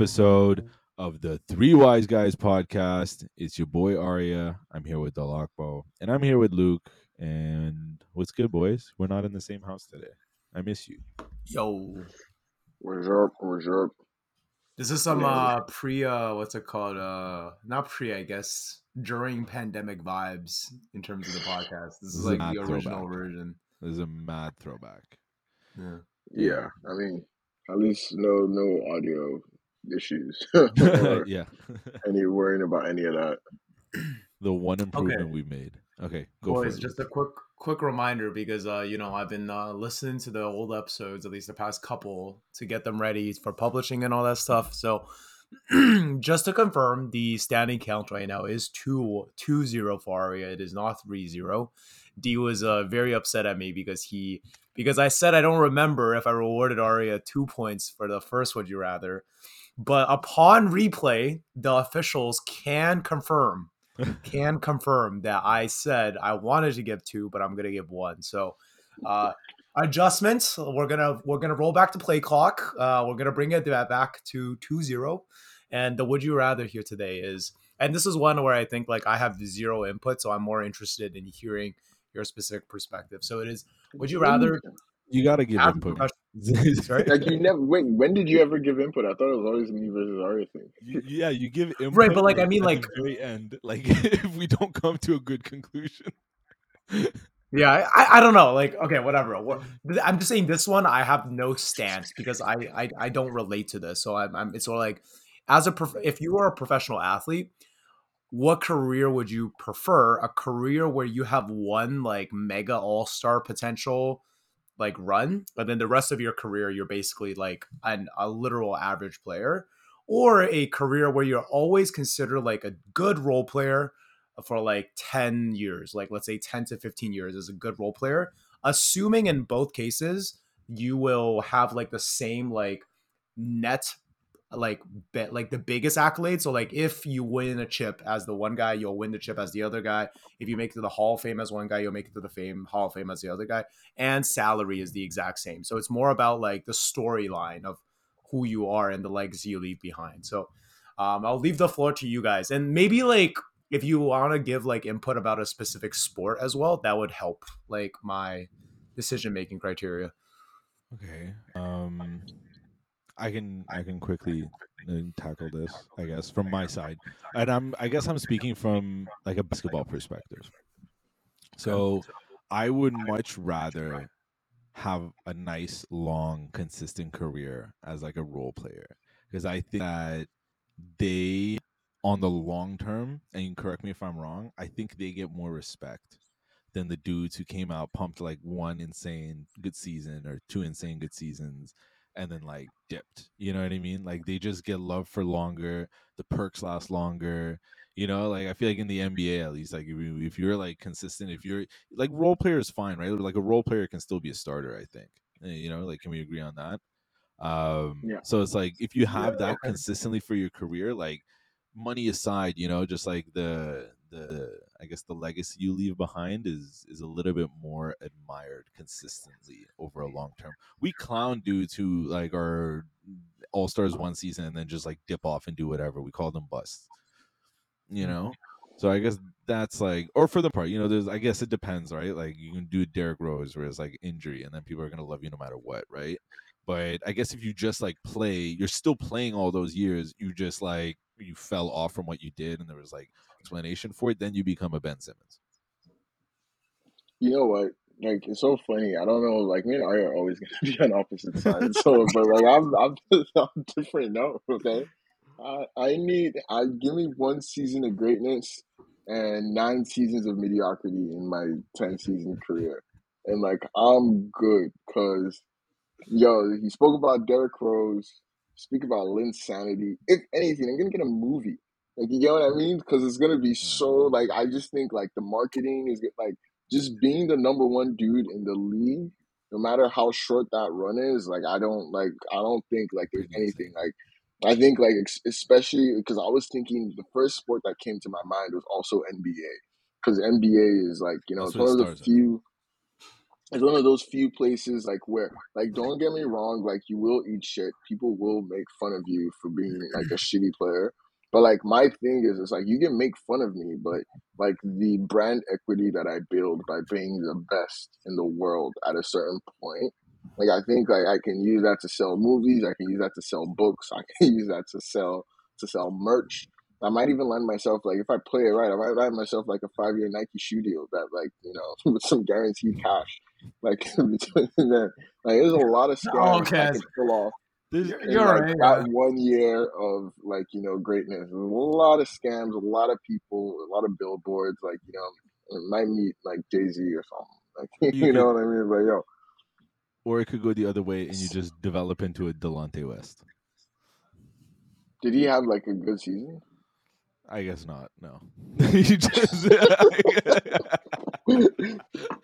Episode of the Three Wise Guys podcast. It's your boy Arya. I'm here with Dolapo, and I'm here with Luke. And what's good, boys? We're not in the same house today. I miss you. Yo, What's up? What's up? this is some uh pre uh what's it called uh not pre I guess during pandemic vibes in terms of the podcast. This This is is like the original throwback. version. This is a mad throwback. Yeah. Yeah, I mean, at least no no audio issues or yeah, any worrying about any of that. the one improvement we made. Okay, go Boys, for it. just a quick quick reminder because uh you know I've been uh, listening to the old episodes at least the past couple to get them ready for publishing and all that stuff. So just to confirm, the standing count right now is two two zero for Arya. It is not three zero. D was uh, very upset at me because he because I said I don't remember if I rewarded Arya two points for the first would you rather. But upon replay, the officials can confirm can confirm that I said I wanted to give two, but I'm gonna give one. So uh adjustments. We're gonna we're gonna roll back the play clock. Uh we're gonna bring it back to 2-0. And the would you rather here today is and this is one where I think like I have zero input, so I'm more interested in hearing your specific perspective. So it is would you rather you gotta give input. Sorry? Like you never wait. When did you ever give input? I thought it was always me versus Arya thing. You- yeah, you give input. Right? But, like, I mean, at like- the very end, like if we don't come to a good conclusion. Yeah, I, I don't know. Like, okay, whatever. What, I'm just saying this one, I have no stance because I I, I don't relate to this. So I'm, I'm it's sort of like, as a prof- if you are a professional athlete, what career would you prefer? A career where you have one like mega all star potential, like run, but then the rest of your career you're basically like an, a literal average player, or a career where you're always considered like a good role player for like 10 years like let's say 10 to 15 years as a good role player assuming in both cases you will have like the same like net like bet like the biggest accolade so like if you win a chip as the one guy you'll win the chip as the other guy. If you make it to the hall of fame as one guy you'll make it to the fame hall of fame as the other guy. And salary is the exact same. So it's more about like the storyline of who you are and the legacy you leave behind. So um, i'll leave the floor to you guys. And maybe like if you want to give like input about a specific sport as well, that would help like my decision making criteria. Okay. Um, I can I can quickly tackle this, I guess, from my side, and I'm I guess I'm speaking from like a basketball perspective. So I would much rather have a nice, long, consistent career as like a role player. Because I think that they, on the long term, and you can correct me if I'm wrong, I think they get more respect than the dudes who came out pumped like one insane good season or two insane good seasons and then like dipped. You know what I mean? Like they just get love for longer. The perks last longer. You know, like I feel like in the NBA at least, like if, you, if you're like consistent, if you're like role player is fine, right? Like a role player can still be a starter. I think. Eh, You know, like can we agree on that? Um, Yeah. So it's like if you have that consistently for your career, like money aside, you know, just like the the I guess the legacy you leave behind is is a little bit more admired consistently over a long term. We clown dudes who like are all stars one season and then just like dip off and do whatever. We call them busts. You mm-hmm. know? So I guess that's like or for the part, you know, there's I guess it depends, right? Like you can do Derrick Rose where it's like injury and then people are gonna love you no matter what, right? But I guess if you just like play, you're still playing all those years. You just like you fell off from what you did, and there was like explanation for it. Then you become a Ben Simmons. You know what? Like it's so funny. I don't know. Like me and Arya are always gonna be on opposite sides. So, but like I'm, I'm, I'm different. No, okay. I, I need. I give me one season of greatness, and nine seasons of mediocrity in my ten season career, and like I'm good because yo, he spoke about Derrick Rose, speak about Linsanity. If anything, I'm gonna get a movie. Like you get what I mean? Because it's gonna be so like I just think like the marketing is like just being the number one dude in the league, no matter how short that run is. Like I don't like I don't think like there's anything like I think like especially because I was thinking the first sport that came to my mind was also NBA because NBA is like you know That's it's one of the few. at. It's one of those few places like where like don't get me wrong like you will eat shit. People will make fun of you for being like a shitty player. But like my thing is it's like you can make fun of me but like the brand equity that i build by being the best in the world at a certain point like i think like i can use that to sell movies i can use that to sell books i can use that to sell to sell merch. I might even lend myself like if I play it right, I might lend myself like a five year Nike shoe deal that like you know with some guaranteed cash. Like between that, like there's a lot of scams okay. I could pull off You're- in you're like right, that one year of like you know greatness. There's a lot of scams, a lot of people, a lot of billboards. Like you know, it might meet like Jay Z or something. Like You you, know could- what I mean? But yo, or it could go the other way and you just develop into a Delonte West. did he have like a good season? I guess not. No, you just.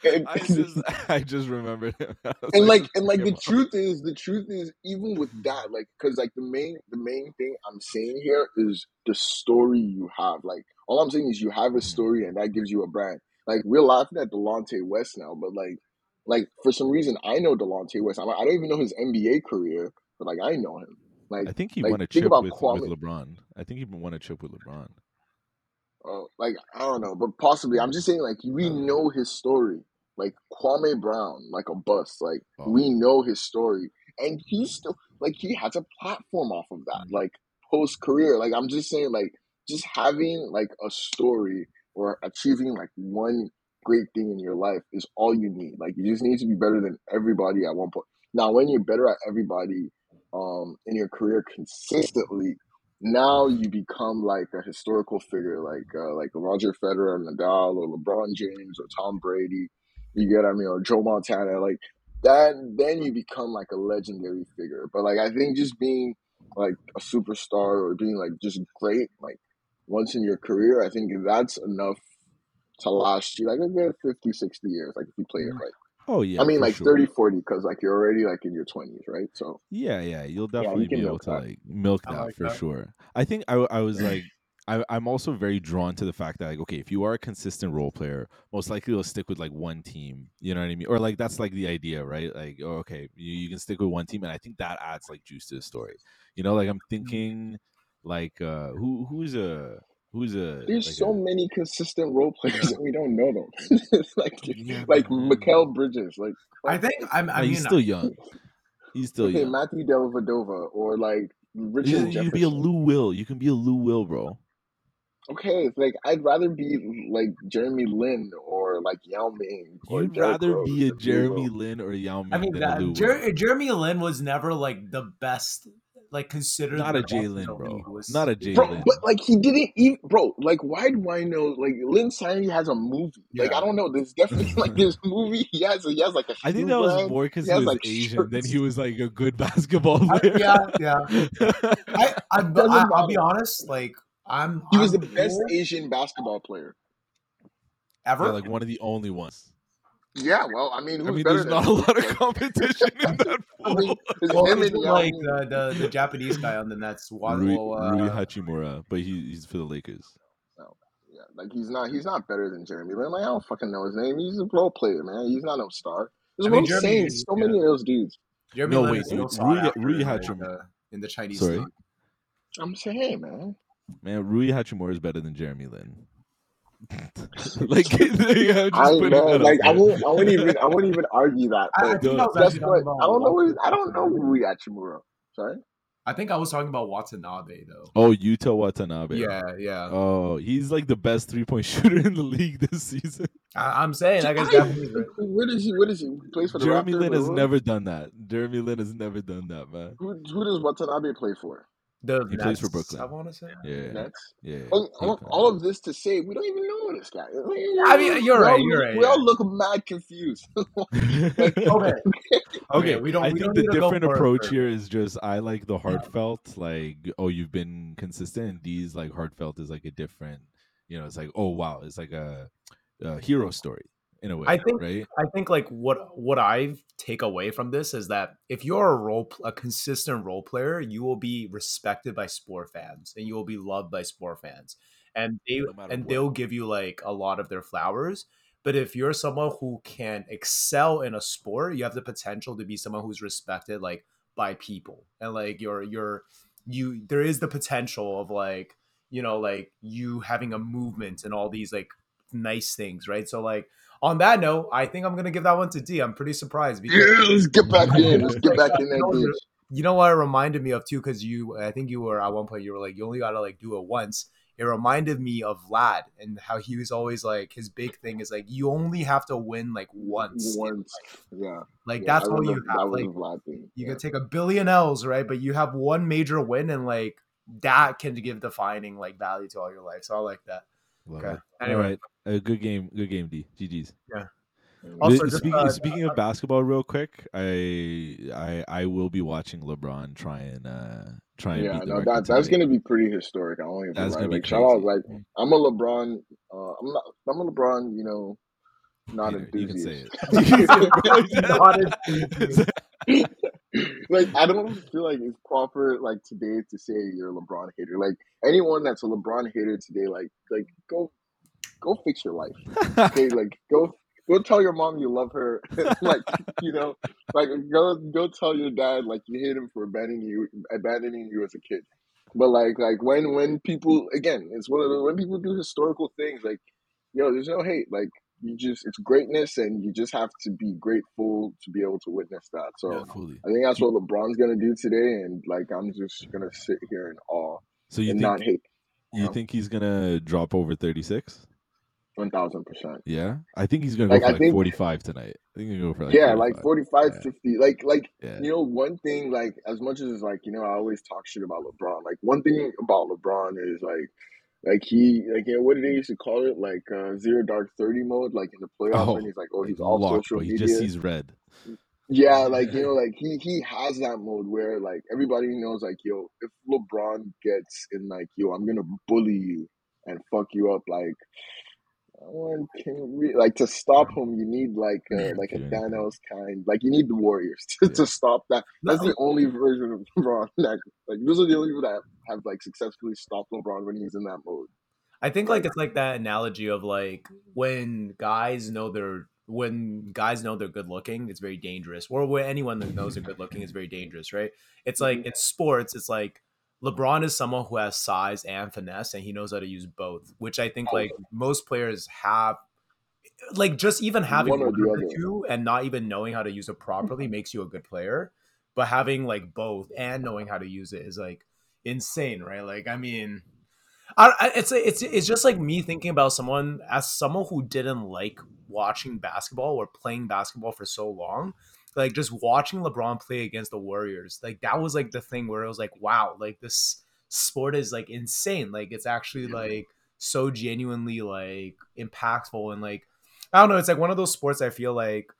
I just, I just remembered him. I was and like and like the on. truth is the truth is even with that like because like the main the main thing i'm saying here is the story you have like all i'm saying is you have a mm-hmm. story and that gives you a brand like we're laughing at delonte west now but like like for some reason i know delonte west I'm, i don't even know his nba career but like i know him like I think he like, won a chip with, with LeBron. I think he won a chip with LeBron. uh, like I don't know, but possibly. I'm just saying, like we know his story. Like Kwame Brown, like a bust. Like Oh. we know his story, and he's still like he has a platform off of that. Like post career, like I'm just saying, like just having like a story or achieving like one great thing in your life is all you need. Like you just need to be better than everybody at one point. Now, when you're better at everybody um in your career consistently, now you become like a historical figure, like uh, like Roger Federer, Nadal, or LeBron James, or Tom Brady. You get what I mean, or Joe Montana, like that. Then you become like a legendary figure. But like I think just being like a superstar or being like just great, like once in your career, I think that's enough to last you like a good 50, 60 years, like if you play it right. Oh yeah, I mean, like sure. 30, 40, because like you're already like in your 20s, right? So Yeah, yeah, you'll Yeah, you definitely be able to that. like milk that like for that. sure. I think I, I was like, I, I'm also very drawn to the fact that like, okay, if you are a consistent role player, most likely you'll stick with like one team. You know what I mean? Or like that's like the idea, right? Like, oh, okay, you, you can stick with one team, and I think that adds like juice to the story. You know, like I'm Mm-hmm. thinking, like uh who who's a who's a there's like so a, many consistent role players and we don't know them. like Yeah, like but- Mikal Bridges, like I think I'm. I Like, mean, he's still young. He's still okay, young. Matthew Dellavedova or like You, Richard you can be a Lou Will. You can be a Lou Will, bro. Okay, like I'd rather be like Jeremy Lin or like Yao Ming or You'd rather Rose be a Jeremy Will. Lin or a Yao Ming I mean, than a that, Lou Will. Jer- Jeremy Lin was never like the best, like consider Not the a best Jalen, bro. was- Not a Jalen. Bro, but like he didn't even, bro. Like, why do I know? Like, Linsanity has a movie. Like, I don't know. There's definitely like this movie. He has, he has like a. I think that was brand. more because He he was like, Asian than shirts. he was like a good basketball I- player. yeah, yeah. I, I, Doesn't I, I'll be honest. Like I'm. He was I'm the best cool Asian basketball player. ever. Yeah, like one of the only ones. Yeah, well, I mean, who's I mean, there's than not a lot of competition in that I mean, pool. it's well, him and like the, the the Japanese guy on the Nets. Wa- Rui, uh, Rui Hachimura, but he, he's for the Lakers. No, Yeah, like he's not he's not better than Jeremy Lin. Like I don't fucking know his name. He's a role player, man. He's not no star. That's I mean, Jeremy- saying. So yeah. many of those dudes. Jeremy No, Lin wait, is still Rui- sought Rui- after Rui in, like, uh, in the Chinese Sorry? league. I'm saying, man. Man, Rui Hachimura is better than Jeremy Lin. like, yeah, just I know, like I won't, I won't even, I won't even argue that. I, I But think I was guess what? I don't know. Wat- his- I don't know Watanabe. Rui Hachimura. Sorry. I think I was talking about Watanabe though. Oh, Yuta Watanabe. Yeah, yeah. Oh, he's like the best three point shooter in the league this season. I, I'm saying that guy's I- Japanese, right? Where does he? Where does he? He plays for the Jeremy Raptors. Lin has who? never done that. Jeremy Lin has never done that, man. Who, who does Watanabe play for? The He plays for Brooklyn. I want to say. Yeah, Nets. yeah. All, he all, kinda- all of this to say, we don't even know this guy. I mean, you're right, all you're right, We all look mad confused. Okay. okay, Okay, we don't- I we think don't the need to go different approach for- here is just I like the heartfelt, like oh you've been consistent. And these like heartfelt is like a different, you know, it's like oh wow, it's like a, a hero story in a way. I think- right. I think like what what I take away from this is that if you're a role a consistent role player, you will be respected by sport fans and you will be loved by sport fans, and they No and what. they'll give you like a lot of their flowers. But if you're someone who can excel in a sport, you have the potential to be someone who's respected like by people, and like you're you're you there is the potential of like you know like you having a movement and all these like nice things, right? So like on that note, I think I'm gonna give that one to D. I'm pretty surprised because yeah, let's get back in. Let's get back in that No, bitch. you know what it reminded me of too, because you I think you were at one point you were like, you only gotta like do it once. It reminded me of Vlad and how he was always like his big thing is like you only have to win like once. Once, yeah. Like yeah, that's I all you have. That Like Vlad thing. you yeah. can take a billion L's, right? But you have one major win and like that can give defining like value to all your life. So I like that. Love Okay. it. Anyway. All right, a good game, good game, D. GG's. Yeah. Also, Th- just, speaking uh, speaking of basketball, real quick, I I I will be watching LeBron try and uh try and Yeah, beat no, record that that's gonna be pretty historic. I don't That's gonna be like shout out, like I'm a LeBron. Uh, I'm not. I'm a LeBron. You know, not Hater. You can say it. Not enthusiast. like I don't feel like it's proper like today to say you're a LeBron hater. Like anyone that's a LeBron hater today, like like go go fix your life. Okay, like go go tell your mom you love her. like you know, like go go tell your dad like you hate him for abandoning you abandoning you as a kid. But like like when when people again, it's one of the when people do historical things like yo, there's no hate. Like you just it's greatness and you just have to be grateful to be able to witness that. So Yeah. I think that's what LeBron's gonna do today, and like I'm just gonna sit here in awe So you think not hate. you know? think he's gonna drop over thirty six? One thousand percent. Yeah, I think he's gonna Like, go I for like think- forty five tonight. I think he's gonna go for like yeah, like 45. 45, Yeah. 50. Like like Yeah, you know, one thing like as much as it's like you know, I always talk shit about LeBron. Like one thing about LeBron is like like he like you know what did they used to call it like uh, zero dark thirty mode like in the playoffs Oh, when he's like oh he's off locked, social bro. He media. just sees red. Yeah, like you know, like he he has that mode where like everybody knows like yo, if LeBron gets in like yo, I'm gonna bully you and fuck you up. Like one can re- like to stop him. You need like uh, a, like a Do. Thanos kind. Like you need the Warriors to, Yeah. to stop that. That's No. the only version of LeBron that like those are the only people that have like successfully stopped LeBron when he's in that mode. I think like it's like that analogy of like when guys know they're when guys know they're good looking, it's very dangerous. Or when anyone that knows they're good looking is very dangerous, right? It's like mm-hmm. it's sports, it's like LeBron is someone who has size and finesse, and he knows how to use both, which I think like most players have. Like just even having One one the of the two and not even knowing how to use it properly makes you a good player. But having like both and knowing how to use it is like insane, right? Like I mean, I, I, it's it's it's just like me thinking about someone as someone who didn't like watching basketball or playing basketball for so long. Like just watching LeBron play against the Warriors, like that was like the thing where it was like, wow, like this sport is like insane. Like it's actually like so genuinely like impactful and like I don't know. It's like one of those sports I feel like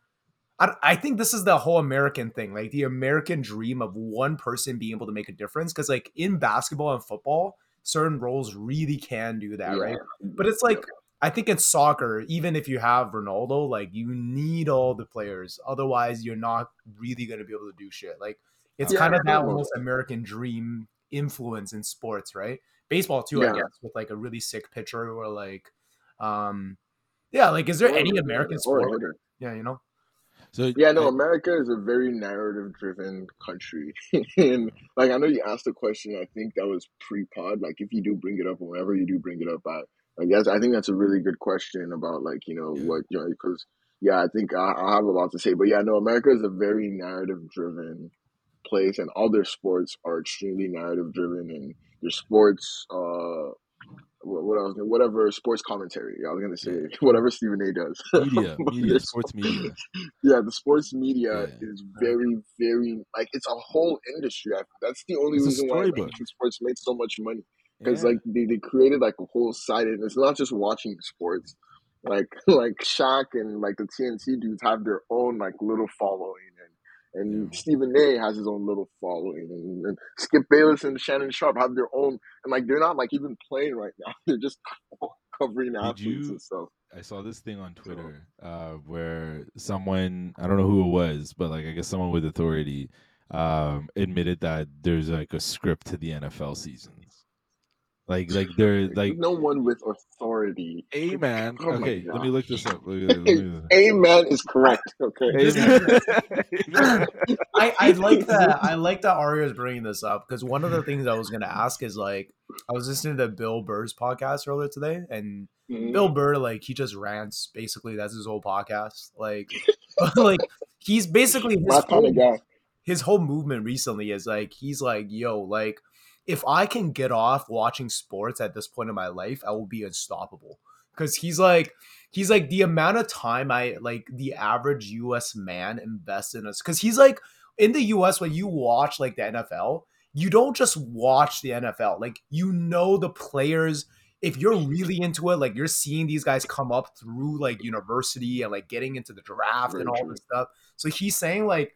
I, I think this is the whole American thing, like the American dream of one person being able to make a difference. Because like in basketball and football, certain roles really can do that, Yeah. right? But it's like I think in soccer, even if you have Ronaldo, like you need all the players. Otherwise, you're not really gonna be able to do shit. Like it's Yeah, kind of that almost. almost American dream influence in sports, right? Baseball too, I guess, with like a really sick pitcher or like um yeah, like is there Or- any American or sport? hitter. Yeah, you know? So Yeah, no, I- America is a very narrative driven country. and like I know you asked a question, I think that was pre pod. Like if you do bring it up or whenever you do bring it up, I I guess I think that's a really good question about like, you know, Yeah. what you know, because yeah, I think I, I have a lot to say. But yeah, no, America is a very narrative driven place and all their sports are extremely narrative driven and their sports uh what, what I whatever sports commentary. I was gonna say whatever Stephen A. does. Media, media, sports media. yeah, the sports media Yeah. is very, very like it's a whole industry. I, that's the only It's reason why. American sports make so much money because Yeah. like they, they created like a whole side, and it's not just watching sports. Like like Shaq and like the TNT dudes have their own like little following, and and Yeah. Stephen A. has his own little following, and, and Skip Bayless and Shannon Sharpe have their own, and like they're not like even playing right now; they're just covering athletes you- and stuff. I saw this thing on Twitter uh, where someone I don't know who it was, but like I guess someone with authority um, admitted that there's like a script to the NFL seasons. Like like they're like no one with authority. Amen. Oh okay, let me look this up. Let me- let me- Amen is correct. Okay. I, I like that. I like that Arya is bringing this up because one of the things I was going to ask is like, I was listening to Bill Burr's podcast earlier today, and Mhm. Bill Burr, like, he just rants. Basically, that's his whole podcast. Like, like he's basically his whole, his whole movement recently is like, he's like, yo, like, if I can get off watching sports at this point in my life, I will be unstoppable. Because he's like, he's like the amount of time I like the average US man invests in us. Because he's like in the US when you watch like the NFL, you don't just watch the NFL. Like you know the players. If you're really into it, like you're seeing these guys come up through like university and like getting into the draft Very and all true. this stuff. So he's saying like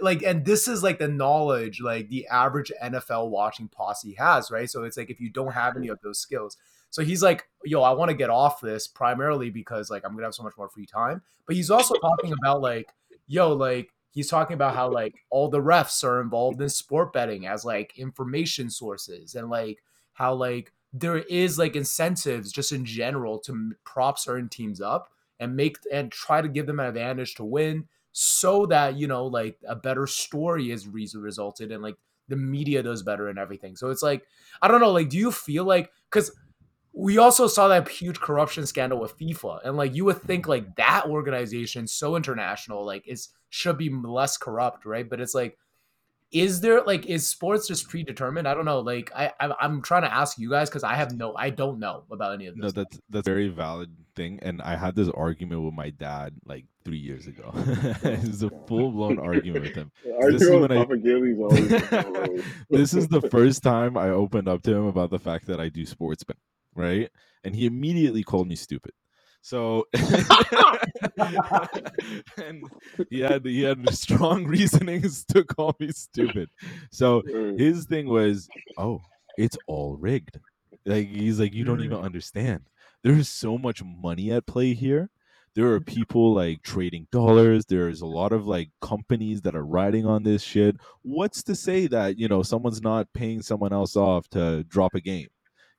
like and this is like the knowledge like the average NFL watching posse has, right? So it's like if you don't have any of those skills. So he's like, yo, I want to get off this primarily because like I'm gonna have so much more free time. But he's also talking about like, yo, like he's talking about how like all the refs are involved in sport betting as like information sources and like how like there is like incentives just in general to prop certain teams up and make and try to give them an advantage to win so that you know like a better story is re- resulted and like the media does better and everything so it's like i don't know like do you feel like because we also saw that huge corruption scandal with FIFA, and like you would think like that organization, so international, like is should be less corrupt, right? But it's like, is there like is sports just predetermined? I don't know. Like I I'm, I'm trying to ask you guys because I have no, I don't know about any of this. No, that's that's a very valid thing, and I had this argument with my dad like three years ago. it's a full blown argument with him. This is when with I- Papa Gilly's this is the first time I opened up to him about the fact that I do sports betting, right? And he immediately called me stupid. So and he had he had strong reasonings to call me stupid. So Mm. his thing was, oh, it's all rigged. Like he's like, you don't even understand. There's so much money at play here. There are people like trading dollars. There's a lot of like companies that are riding on this shit. What's to say that you know someone's not paying someone else off to drop a game?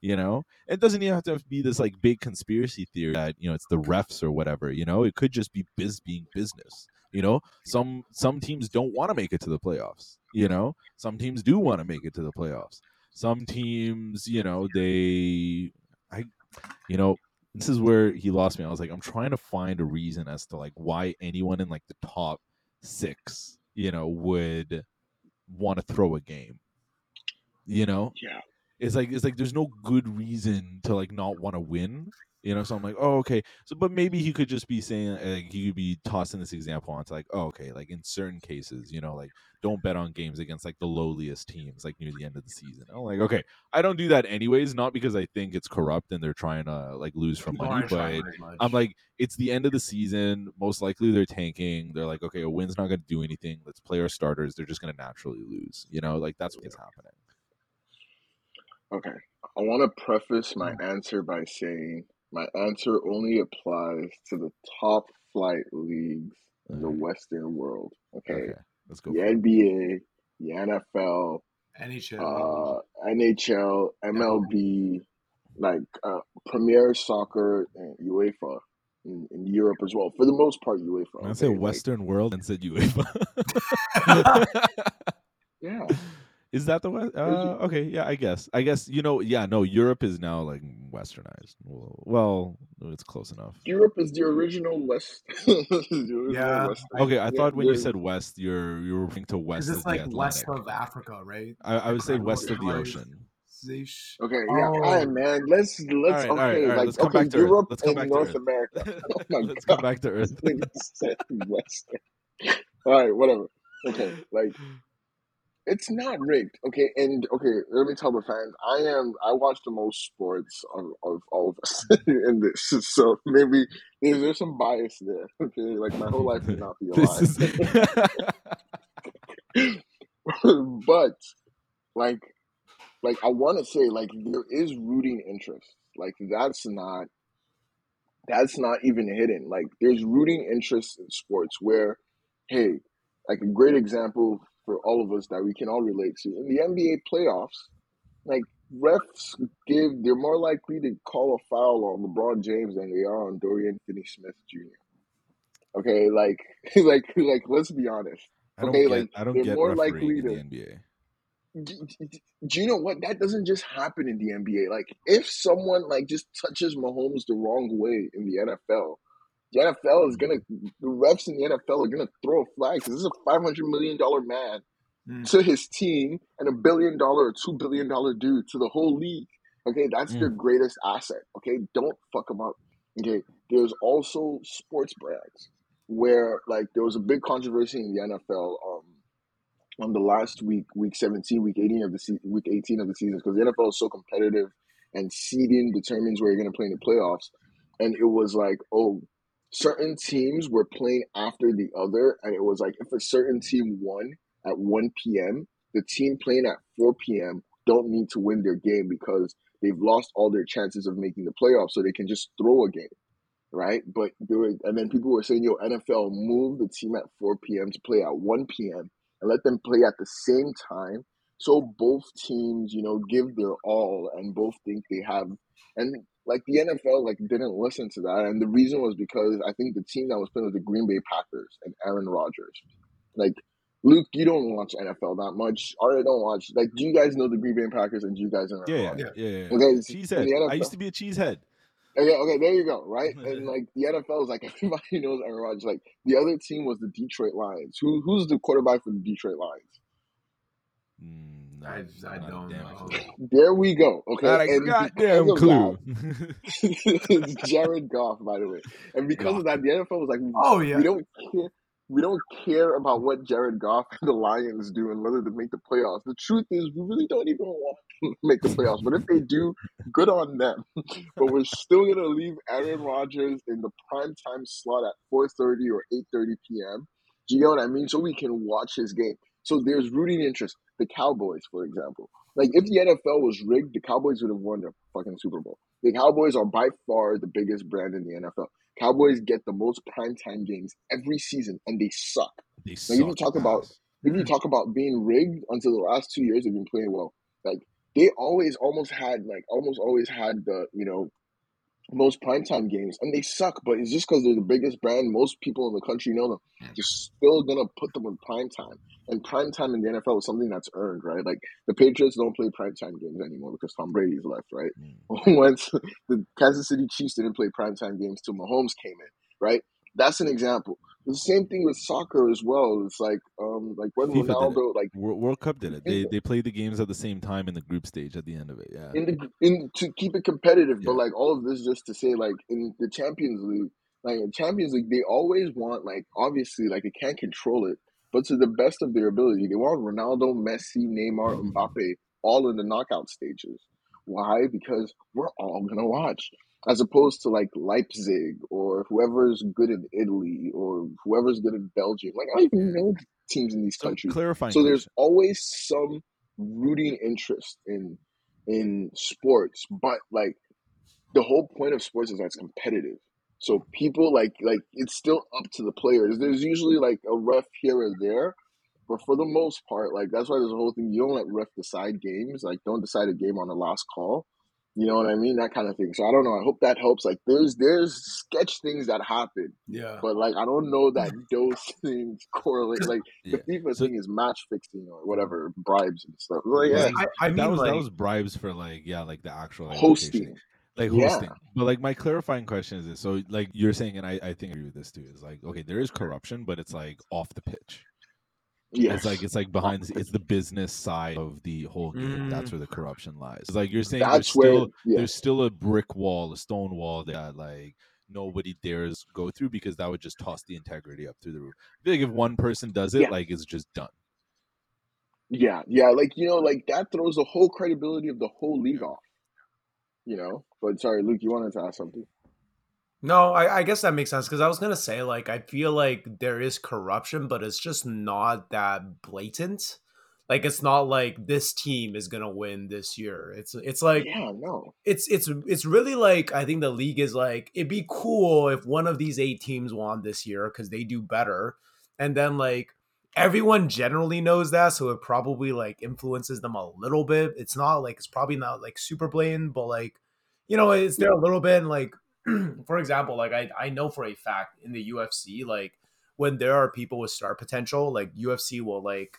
You know, it doesn't even have to be this like big conspiracy theory that you know it's the refs or whatever. You know, it could just be biz being business. You know, some some teams don't want to make it to the playoffs. You know, some teams do want to make it to the playoffs. Some teams, you know, they, I, you know, this is where he lost me. I was like, I'm trying to find a reason as to like why anyone in like the top six, you know, would want to throw a game. You know, Yeah. It's like it's like there's no good reason to like not want to win you know so i'm like oh okay so but maybe he could just be saying like he could be tossing this example onto like oh okay like in certain cases you know like don't bet on games against like the lowliest teams like near the end of the season i'm like okay i don't do that anyways not because i think it's corrupt and they're trying to like lose for money but trying very much. I'm like, it's the end of the season. Most likely they're tanking. They're like, okay, a win's not going to do anything. Let's play our starters. They're just going to naturally lose. You know, like that's what's happening. Okay. I want to preface my answer by saying my answer only applies to the top flight leagues in the Western world. Okay. Okay, let's go. The. NBA, the NFL, NHL. uh, NHL, MLB, like uh, Premier Soccer, and UEFA in, in Europe as well. For the most part, UEFA. I say okay? Like, Western world and said UEFA. yeah. Is that the West? Uh, okay, yeah, I guess. I guess you know. Yeah, no. Europe is now like westernized. Well, well it's close enough. Europe is the original West. the original Yeah. West. Okay, I Yeah, thought when you said west, you're you're referring to west Because of it's the like west of Africa, right? I, I would say Like, west of the ocean. Okay, yeah, all right, Oh. man. Let's let's all right, all right, okay, all right, like let's come okay, back to Europe Let's come and back to North America. Oh Let's god, come back to Earth. Nigga Western. All right, whatever. Okay, like it's not rigged. Okay, and okay, let me tell the fans. I am. I watch the most sports of, of all of us in this, so maybe there's, there's some bias there. Okay, like my whole life would not be a lie. but like like I want to say like there is rooting interest. Like that's not that's not even hidden. Like there's rooting interest in sports where hey, like a great example for all of us that we can all relate to. In the NBA playoffs, like refs give they're more likely to call a foul on LeBron James than they are on Dorian Finney Smith Jr. Okay, like like like let's be honest. I don't Okay, get. like I don't they're get more likely in the to NBA. do, do- do you know what? That doesn't just happen in the NBA. Like, if someone like just touches Mahomes the wrong way in the NFL, the NFL is gonna, the refs in the NFL are gonna throw a flag because this is a five hundred million dollar man Mm. to his team and a billion dollar or two billion dollar dude to the whole league. Okay, that's their greatest asset. Okay, don't fuck them up. Okay, there's also sports brands where like there was a big controversy in the NFL. Um, on the last week, week 17, week 18 of the se- week 18 of the season, because the NFL is so competitive and seeding determines where you're going to play in the playoffs. And it was like, oh, certain teams were playing after the other, and it was like if a certain team won at 1 p.m., the team playing at 4 p.m. don't need to win their game because they've lost all their chances of making the playoffs, so they can just throw a game right? But there were, and then people were saying, "Yo, NFL, move the team at 4 p.m. to play at 1 p.m. and let them play at the same time, so both teams, you know, give their all and both think they have." And like the NFL, like didn't listen to that, and the reason was because I think the team that was playing was the Green Bay Packers and Aaron Rodgers. Like Luke, you don't watch NFL that much. Arya don't watch. Like, do you guys know the Green Bay Packers and do you guys know Yeah, yeah, yeah. yeah, yeah. Okay, Cheesehead. I used to be a cheesehead. Okay, okay, there you go, right? And like the NFL is like everybody knows Aaron Rodgers. Like the other team was the Detroit Lions. Who who's the quarterback for the Detroit Lions? Mm, no, I- I not don't know. clue. There we go. Okay, Not a and goddamn clue. that, it's Jared Goff, by the way. And because of that, the NFL was like, Oh yeah. we don't care. We don't care about what Jared Goff and the Lions do and whether they make the playoffs. The truth is, we really don't even want to make the playoffs. But if they do, good on them. But we're still gonna leave Aaron Rodgers in the prime time slot at 4:30 or 8:30 p.m. Do you know what I mean? So we can watch his game. So there's rooting interest. The Cowboys, for example, like if the NFL was rigged, the Cowboys would have won the fucking Super Bowl. The Cowboys are by far the biggest brand in the NFL. Cowboys get the most primetime games every season, and they suck. They Now, you can suck talk about ass. if you talk about being rigged until the last two years, they've been playing well. Like they always almost had like almost always had the you know most primetime games, and they suck. But it's just because they're the biggest brand. Most people in the country know them. You're still gonna put them in primetime, and primetime in the NFL is something that's earned, right? Like the Patriots don't play primetime games anymore because Tom Brady's left, right? Mm. Once the Kansas City Chiefs didn't play primetime games till Mahomes came in, right? That's an example. The same thing with soccer as well. It's like um like when FIFA. Ronaldo like World, World Cup did it. They they played the games at the same time in the group stage at the end of it. Yeah. in the in to keep it competitive, but like all of this just to say like in the Champions League, like in Champions League, they always want like obviously like they can't control it, but to the best of their ability, they want Ronaldo, Messi, Neymar, Mbappe all in the knockout stages. Why? Because we're all gonna watch. As opposed to like Leipzig or whoever's good in Italy or whoever's good in Belgium. Like I don't even know teams in these So countries. clarifying So there's always some rooting interest in in sports, but like the whole point of sports is that it's competitive. So people like like it's still up to the players. There's usually like a ref here or there, but for the most part, like that's why there's a whole thing. You don't let ref decide games. Like don't decide a game on the last call. You know what I mean? That kind of thing. So I don't know. I hope that helps. Like there's there's sketch things that happen, Yeah. but like I don't know that those things correlate. Like the Yeah. FIFA So- thing is match fixing or whatever, bribes and stuff. Like, yeah, Like, I, I that mean, was like, that was bribes for like yeah like the actual like, hosting. location. like Yeah. hosting. But like my clarifying question is this: so like you're saying, and I I think I agree with this too. Is like okay, there is corruption, but it's like off the pitch. Yes. It's like it's like behind the, it's the business side of the whole game. That's Mm. where the corruption lies. It's like you're saying there's where, still yeah. there's still a brick wall, a stone wall that like nobody dares go through because that would just toss the integrity up through the roof. I feel like if one person does it, Yeah. like it's just done. Yeah, yeah, like you know, like that throws the whole credibility of the whole league off. You know, but sorry, Luke, you wanted to ask something. No, I, I guess that makes sense because I was gonna say like I feel like there is corruption, but it's just not that blatant. Like it's not like this team is gonna win this year. It's it's like yeah, no, it's it's it's really like I think the league is like it'd be cool if one of these eight teams won this year because they do better, and then like everyone generally knows that, so it probably like influences them a little bit. It's not like it's probably not like super blatant, but like you know it's there a little bit. And like for example, like I I know for a fact in the UFC like when there are people with star potential, like UFC will like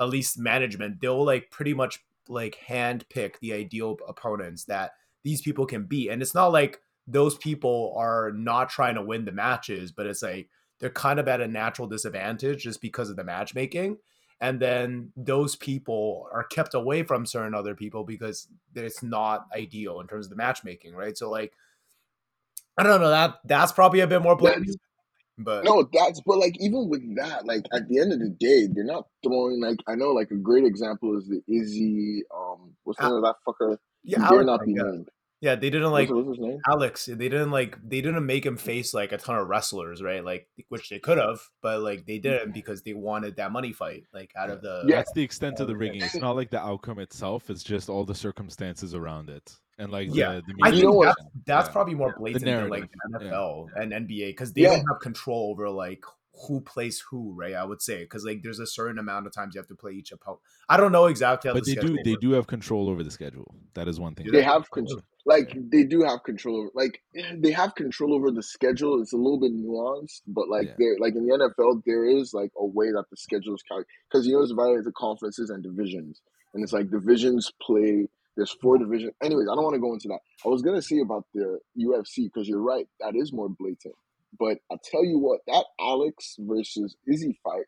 at least management they'll like pretty much like hand pick the ideal opponents that these people can beat. And it's not like those people are not trying to win the matches, but it's like they're kind of at a natural disadvantage just because of the matchmaking. And then those people are kept away from certain other people because it's not ideal in terms of the matchmaking, right? So like I don't know that that's probably a bit more blatant, That's- but no, that's but like even with that, like at the end of the day, they're not throwing like I know like a great example is the Izzy, um, what's the name of that fucker? yeah, dare not be named. Yeah, they didn't like what's, what's his name? Alex, they didn't like they didn't make him face like a ton of wrestlers, right? Like which they could have, but like they didn't because they wanted that money fight, like out of the Yeah. That's the extent of the rigging. It's not like the outcome itself. It's just all the circumstances around it, and like Yeah. the, the I think that's, that's Yeah. probay more blatant than like narrative. the Yeah. NFL and NBA because they Yeah. don't have control over like who plays who, right? I would say because like there's a certain amount of times you have to play each opponent. I don't know exactly how but the they do they works. do have control over the schedule. That is one thing. They they? have control, oh. like they do have control over, like they have control over the schedule. It's a little bit nuanced, but like Yeah. there, like in the NFL, there is like a way that the schedule is calculated because you know it's divided into conferences and divisions, and it's like divisions play. There's four mm-hmm. divisions. Anyways, I don't want to go into that. I was gonna say about the UFC because you're right, that is more blatant. But I tell you what, that Alex versus Izzy fight,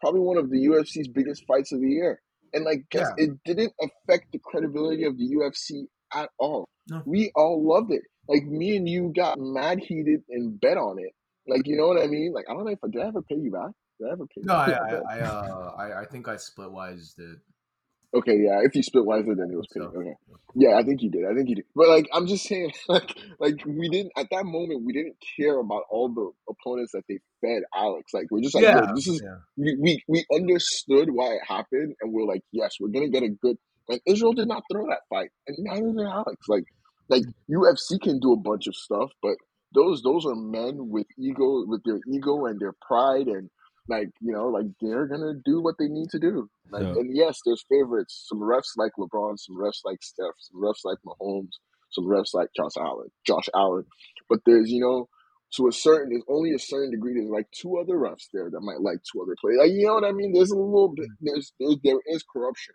probably one of the UFC's biggest fights of the year. And like, guess it didn't affect the credibility of the UFC at all. No. We all loved it. Like me and you got mad heated and bet on it. Like you know what I mean? Like I don't know if I did I ever pay you back? Did I ever pay? No, you I? I I, uh, I I think I Splitwise the Okay, yeah. If you split wiser, then it was. So- Okay. Yeah, I think you did. I think you did. But like, I'm just saying, like, like we didn't at that moment. We didn't care about all the opponents that they fed Alex. Like, we're just like, yeah, this is yeah. we, we we understood why it happened, and we're like, yes, we're gonna get a good. Like Israel did not throw that fight, and neither did Alex. Like, like UFC can do a bunch of stuff, but those those are men with ego, with their ego and their pride, and like you know, like they're gonna do what they need to do. Like, So- and yes, there's favorites. Some refs like LeBron, some refs like Steph, some refs like Mahomes, some refs like Josh Allen, Josh Allen. But there's you know, to a certain, there's only a certain degree. There's like two other refs there that might like two other players. Like you know what I mean? There's a little bit. There's, there's there is corruption,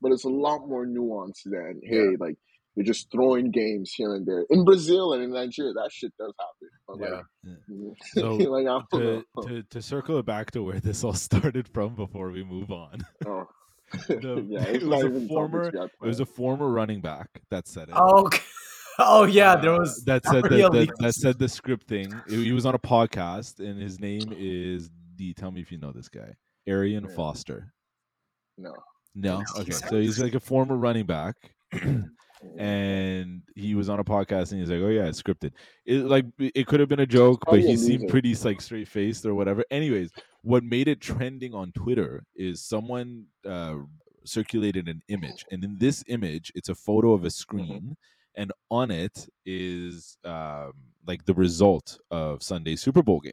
but it's a lot more nuanced than hey, like they're just throwing games here and there. In Brazil and in Nigeria, that shit does happen. But Yeah. like, So, like To, to to circle it back to where this all started from before we move on. Oh. The- yeah, it was a former- topics we had It was a former running back that said it. Oh, okay. oh yeah, there Uh, was that said pretty that, that, said the script thing. He he was on a podcast, and his name is D. Tell me if you know this guy, Arian Yeah. Foster. no. No, No, okay. So he's like a former running back, and he was on a podcast, and he's like, "Oh yeah, it's scripted." It like it could have been a joke, but he seemed pretty like straight faced or whatever. Anyways, what made it trending on Twitter is someone uh, circulated an image, and in this image, it's a photo of a screen, and on it is um, like the result of Sunday's Super Bowl game.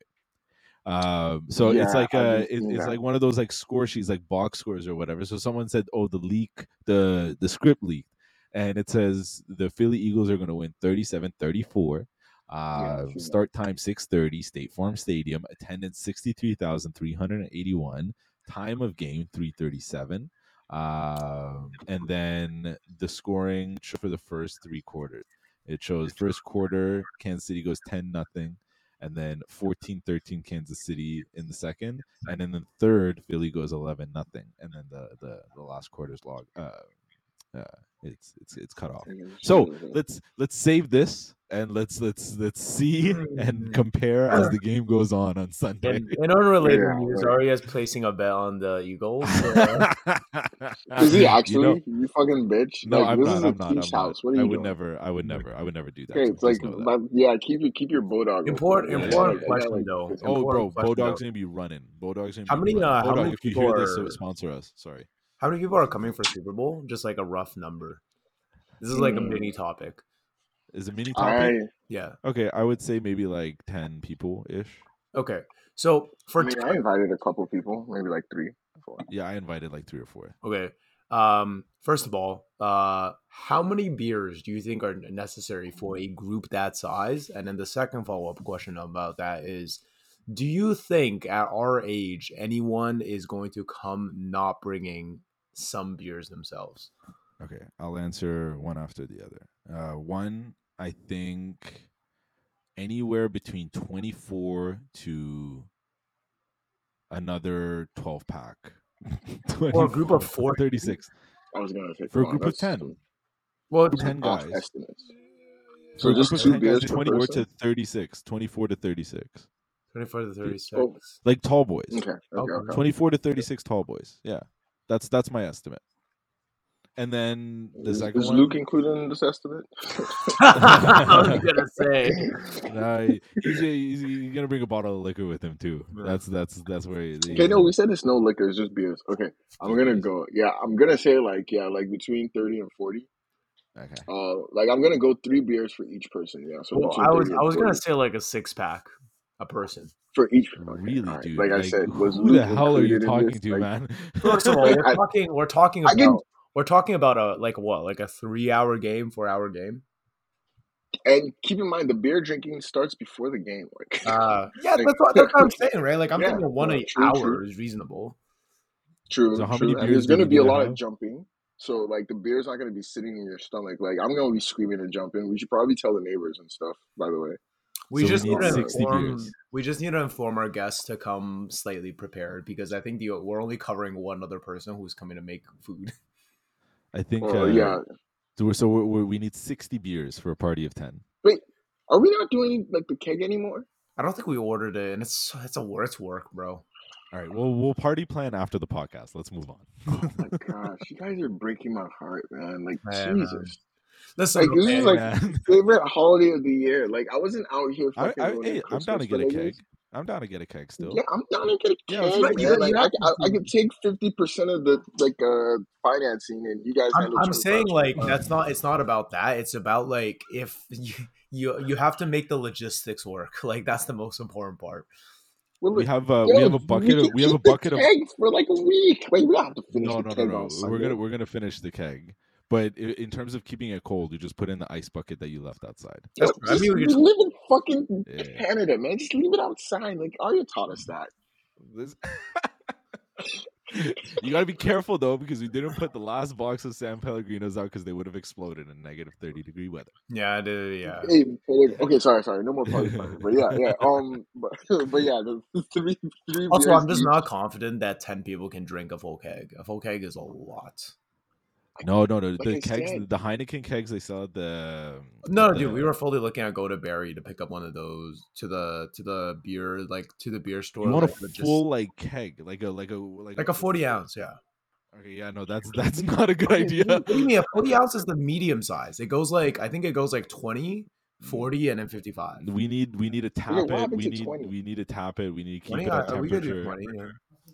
Um, so it's like a, it, it's like one of those like score sheets, like box scores or whatever. So someone said, "Oh, the leak, the the script leaked," and it says the Philly Eagles are going to win 37-34. Uh, seen that. start time 6:30, State Farm Stadium. Attendance 63,381. Time of game 337. Um, and then the scoring for the first three quarters. It shows first quarter, Kansas City goes 10 nothing. and then 14-13 Kansas City in the second, and then the third Philly goes 11 nothing, and then the the the last quarter's log uh, uh it's it's it's cut off. So let's let's save this and let's let's let's see and compare as the game goes on on Sunday. In, in unrelated Yeah, news, right. Arya's placing a bet on the Eagles. uh, Is he You actually? know- You, fucking bitch. no, like, I'm this not. is a I'm not. I'm teach not. house. What are I would doing? never. I would never. I would never do that. Okay, so it's like, just that. but, yeah, keep your keep your bulldog. Important- open. important I got, question, I like, though. fifty- Oh, bro, bulldog's question, gonna be running. Bulldog's gonna Be How many, running. uh, how many if you people hear this, are- sponsor us. Sorry. How many people are coming for Super Bowl? Just like a rough number. This is like a Hmm. mini topic. Is it mini I topic? Yeah. Okay, I would say maybe like ten people ish. Okay. So for I mean, I invited a couple people, maybe like three, four. Yeah, I invited like three or four. Okay. Um, first of all, uh, how many beers do you think are necessary for a group that size? And then the second follow up question about that is do you think at our age anyone is going to come not bringing some beers themselves? Okay, I'll answer one after the other. Uh, one, I think anywhere between 24 to another 12 pack. For a group of 24 four- 36. I was gonna say For a come on, group of that's 10. Well, 10 guys. estimates. For So a just group of two 10 beers guys, per 24 to 36. 24 to 36. 24 to 36. Oh. Like tall boys. Okay, okay, Okay. okay. 24 to 36 tall boys. Yeah. That's that's my estimate. And then the Is, second is one Luke included in this estimate? I was gonna say. Nah, he's, he's, he's gonna bring a bottle of liquor with him too. Yeah. That's that's that's where. He, Okay, no, we said it's no liquor, it's just beers. Okay, I'm gonna go. Yeah, I'm gonna say like yeah, like between thirty and forty. Okay. Uh, like I'm gonna go three beers for each person. Yeah, so Well, I was I and was gonna say like a six pack a person. for each. Really, all right. dude. Like I said, was who the hell are you talking this? to, Like, man? First of all, we're I- talking we're talking about can- we're talking about a like what like a three hour game, four hour game. And keep in mind, the beer drinking starts before the game. Like, Uh, yeah, Like- that's what, that's what I'm saying, right? Like I'm Yeah, thinking one no, true, hour true. is reasonable. true, So how true. many beers there's gonna be a need to lot of jumping. So like the beer's not gonna be sitting in your stomach. Like I'm gonna be screaming and jumping. We should probably tell the neighbors and stuff. By the way, We So we just need need to 60 inform. beers. We just need to inform our guests to come slightly prepared because I think the we're only covering one other person who's coming to make food. I think. Well, uh, yeah. So, we're, so we're, we're, we need sixty beers for a party of ten. Wait, Are we not doing like the keg anymore? I don't think we ordered it, and it's it's a wor- it's work, bro. All right. Well, we'll party plan after the podcast. Let's move on. Oh my gosh, you guys are breaking my heart, man. Like Yeah, man. Jesus, Listen, Like, this okay, is like Man. favorite holiday of the year. Like I wasn't out here I, fucking. I, ruining hey, I'm down to get a for keg. I'm down to get a keg still. Yeah, I'm down to get a Yeah, keg, you- you- man. Like I, have I, I could take fifty percent of the like uh financing, and you guys. I'm, I'm saying like that's not it's not about that. It's about like if you, you you have to make the logistics work. Like that's the most important part. Well, We look, have uh, yo, we have a bucket can of we have a bucket of keg for like a week. Like we don't have to finish no the no no keg no we're gonna we're gonna finish the keg but in terms of keeping it cold you just put in the ice bucket that you left outside Yo, That's- I mean, we you could- live in fucking Yeah. Canada, man. Just leave it outside. Like Arya taught us that. This- you got to be careful though because we didn't put the last box of San Pellegrinos out because they would have exploded in negative 30 degree weather Yeah, I did, yeah. Hey, okay, sorry, sorry, no more party planning. But yeah, yeah. Um, but, but yeah, the three, three. Also, I'm just each. not confident that ten people can drink a full keg. A full keg is a lot. No no no the Like I kegs said. the Heineken kegs they sell at the No, at dude, we were fully looking at Go to Berry to pick up one of those to the to the beer like to the beer store. you want like, a but just- full like keg like a like a like, like a forty ounce, yeah. okay yeah no that's that's not a good Okay, idea What do you mean? A forty ounce is the medium size. It goes like I think it goes like 20, mm. 40, and then fifty five. we need we need to tap what it happened we to need 20? we need to tap it we need to keep Twenty, it at we do temperature twenty.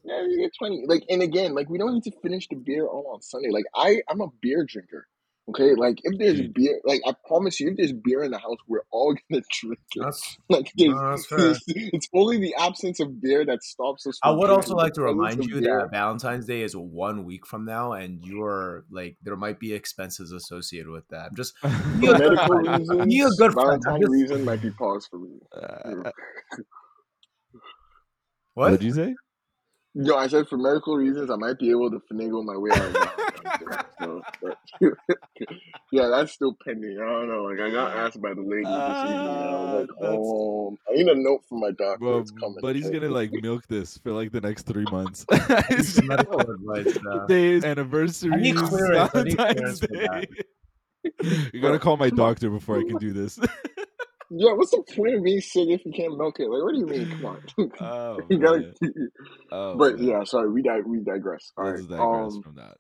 Yeah. Yeah, you get twenty. Like, and again, like we don't need to finish the beer all on Sunday. Like, I, I'm a beer drinker. Okay, like if there's Dude. beer, like I promise you, if there's beer in the house, we're all gonna drink it. That's Like, there's, No, that's fair. there's- it's only the absence of beer that stops us. I would also like to remind you beer- that Valentine's Day is one week from now, and you're like there might be expenses associated with that. I'm just for Be a good medical friend. reasons, Be a good friend. I'm Valentine just- reason might be paused for me. Uh, what? what did you say No, I said for medical reasons, I might be able to finagle my way out of Valentine's So. But yeah, that's still pending. I don't know. Like I got asked by the lady this evening. I was like, that's- oh, I need a note from my doctor. Bro, it's coming. but he's gonna like milk this for like the next three months. It's medical advice, uh, days, anniversaries, clearance. I need Valentine's clearance for that. Day. You gotta call my doctor before I can do this. Yeah, what's the point of being sick if you can't milk it? Like, what do you mean? Come on. oh, you gotta. Oh, but man. yeah, sorry, we di- we digress. All let's right. digress Um, from that.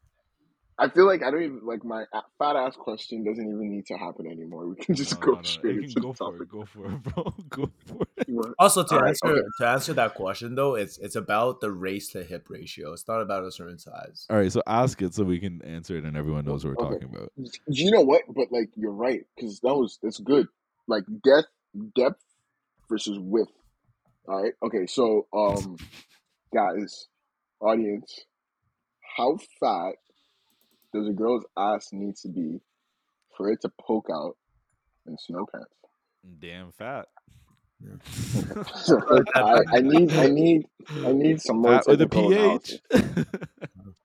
I feel like I don't even like my fat ass question doesn't even need to happen anymore. We can just No, go no, no, straight you into can the go for topic. it. Go for it, bro. Go for it. Also, to All right, answer okay. to answer that question though, it's it's about the race to hip ratio. It's not about a certain size. All right, so ask it so we can answer it and everyone knows what we're Okay. talking about. You know what? But like, you're right because that was that's good. Like depth, depth versus width. All right. Okay. So, um, guys, audience, how fat does a girl's ass need to be for it to poke out in snow pants? Damn fat. I, I need, I need, I need some more Fat with a pH.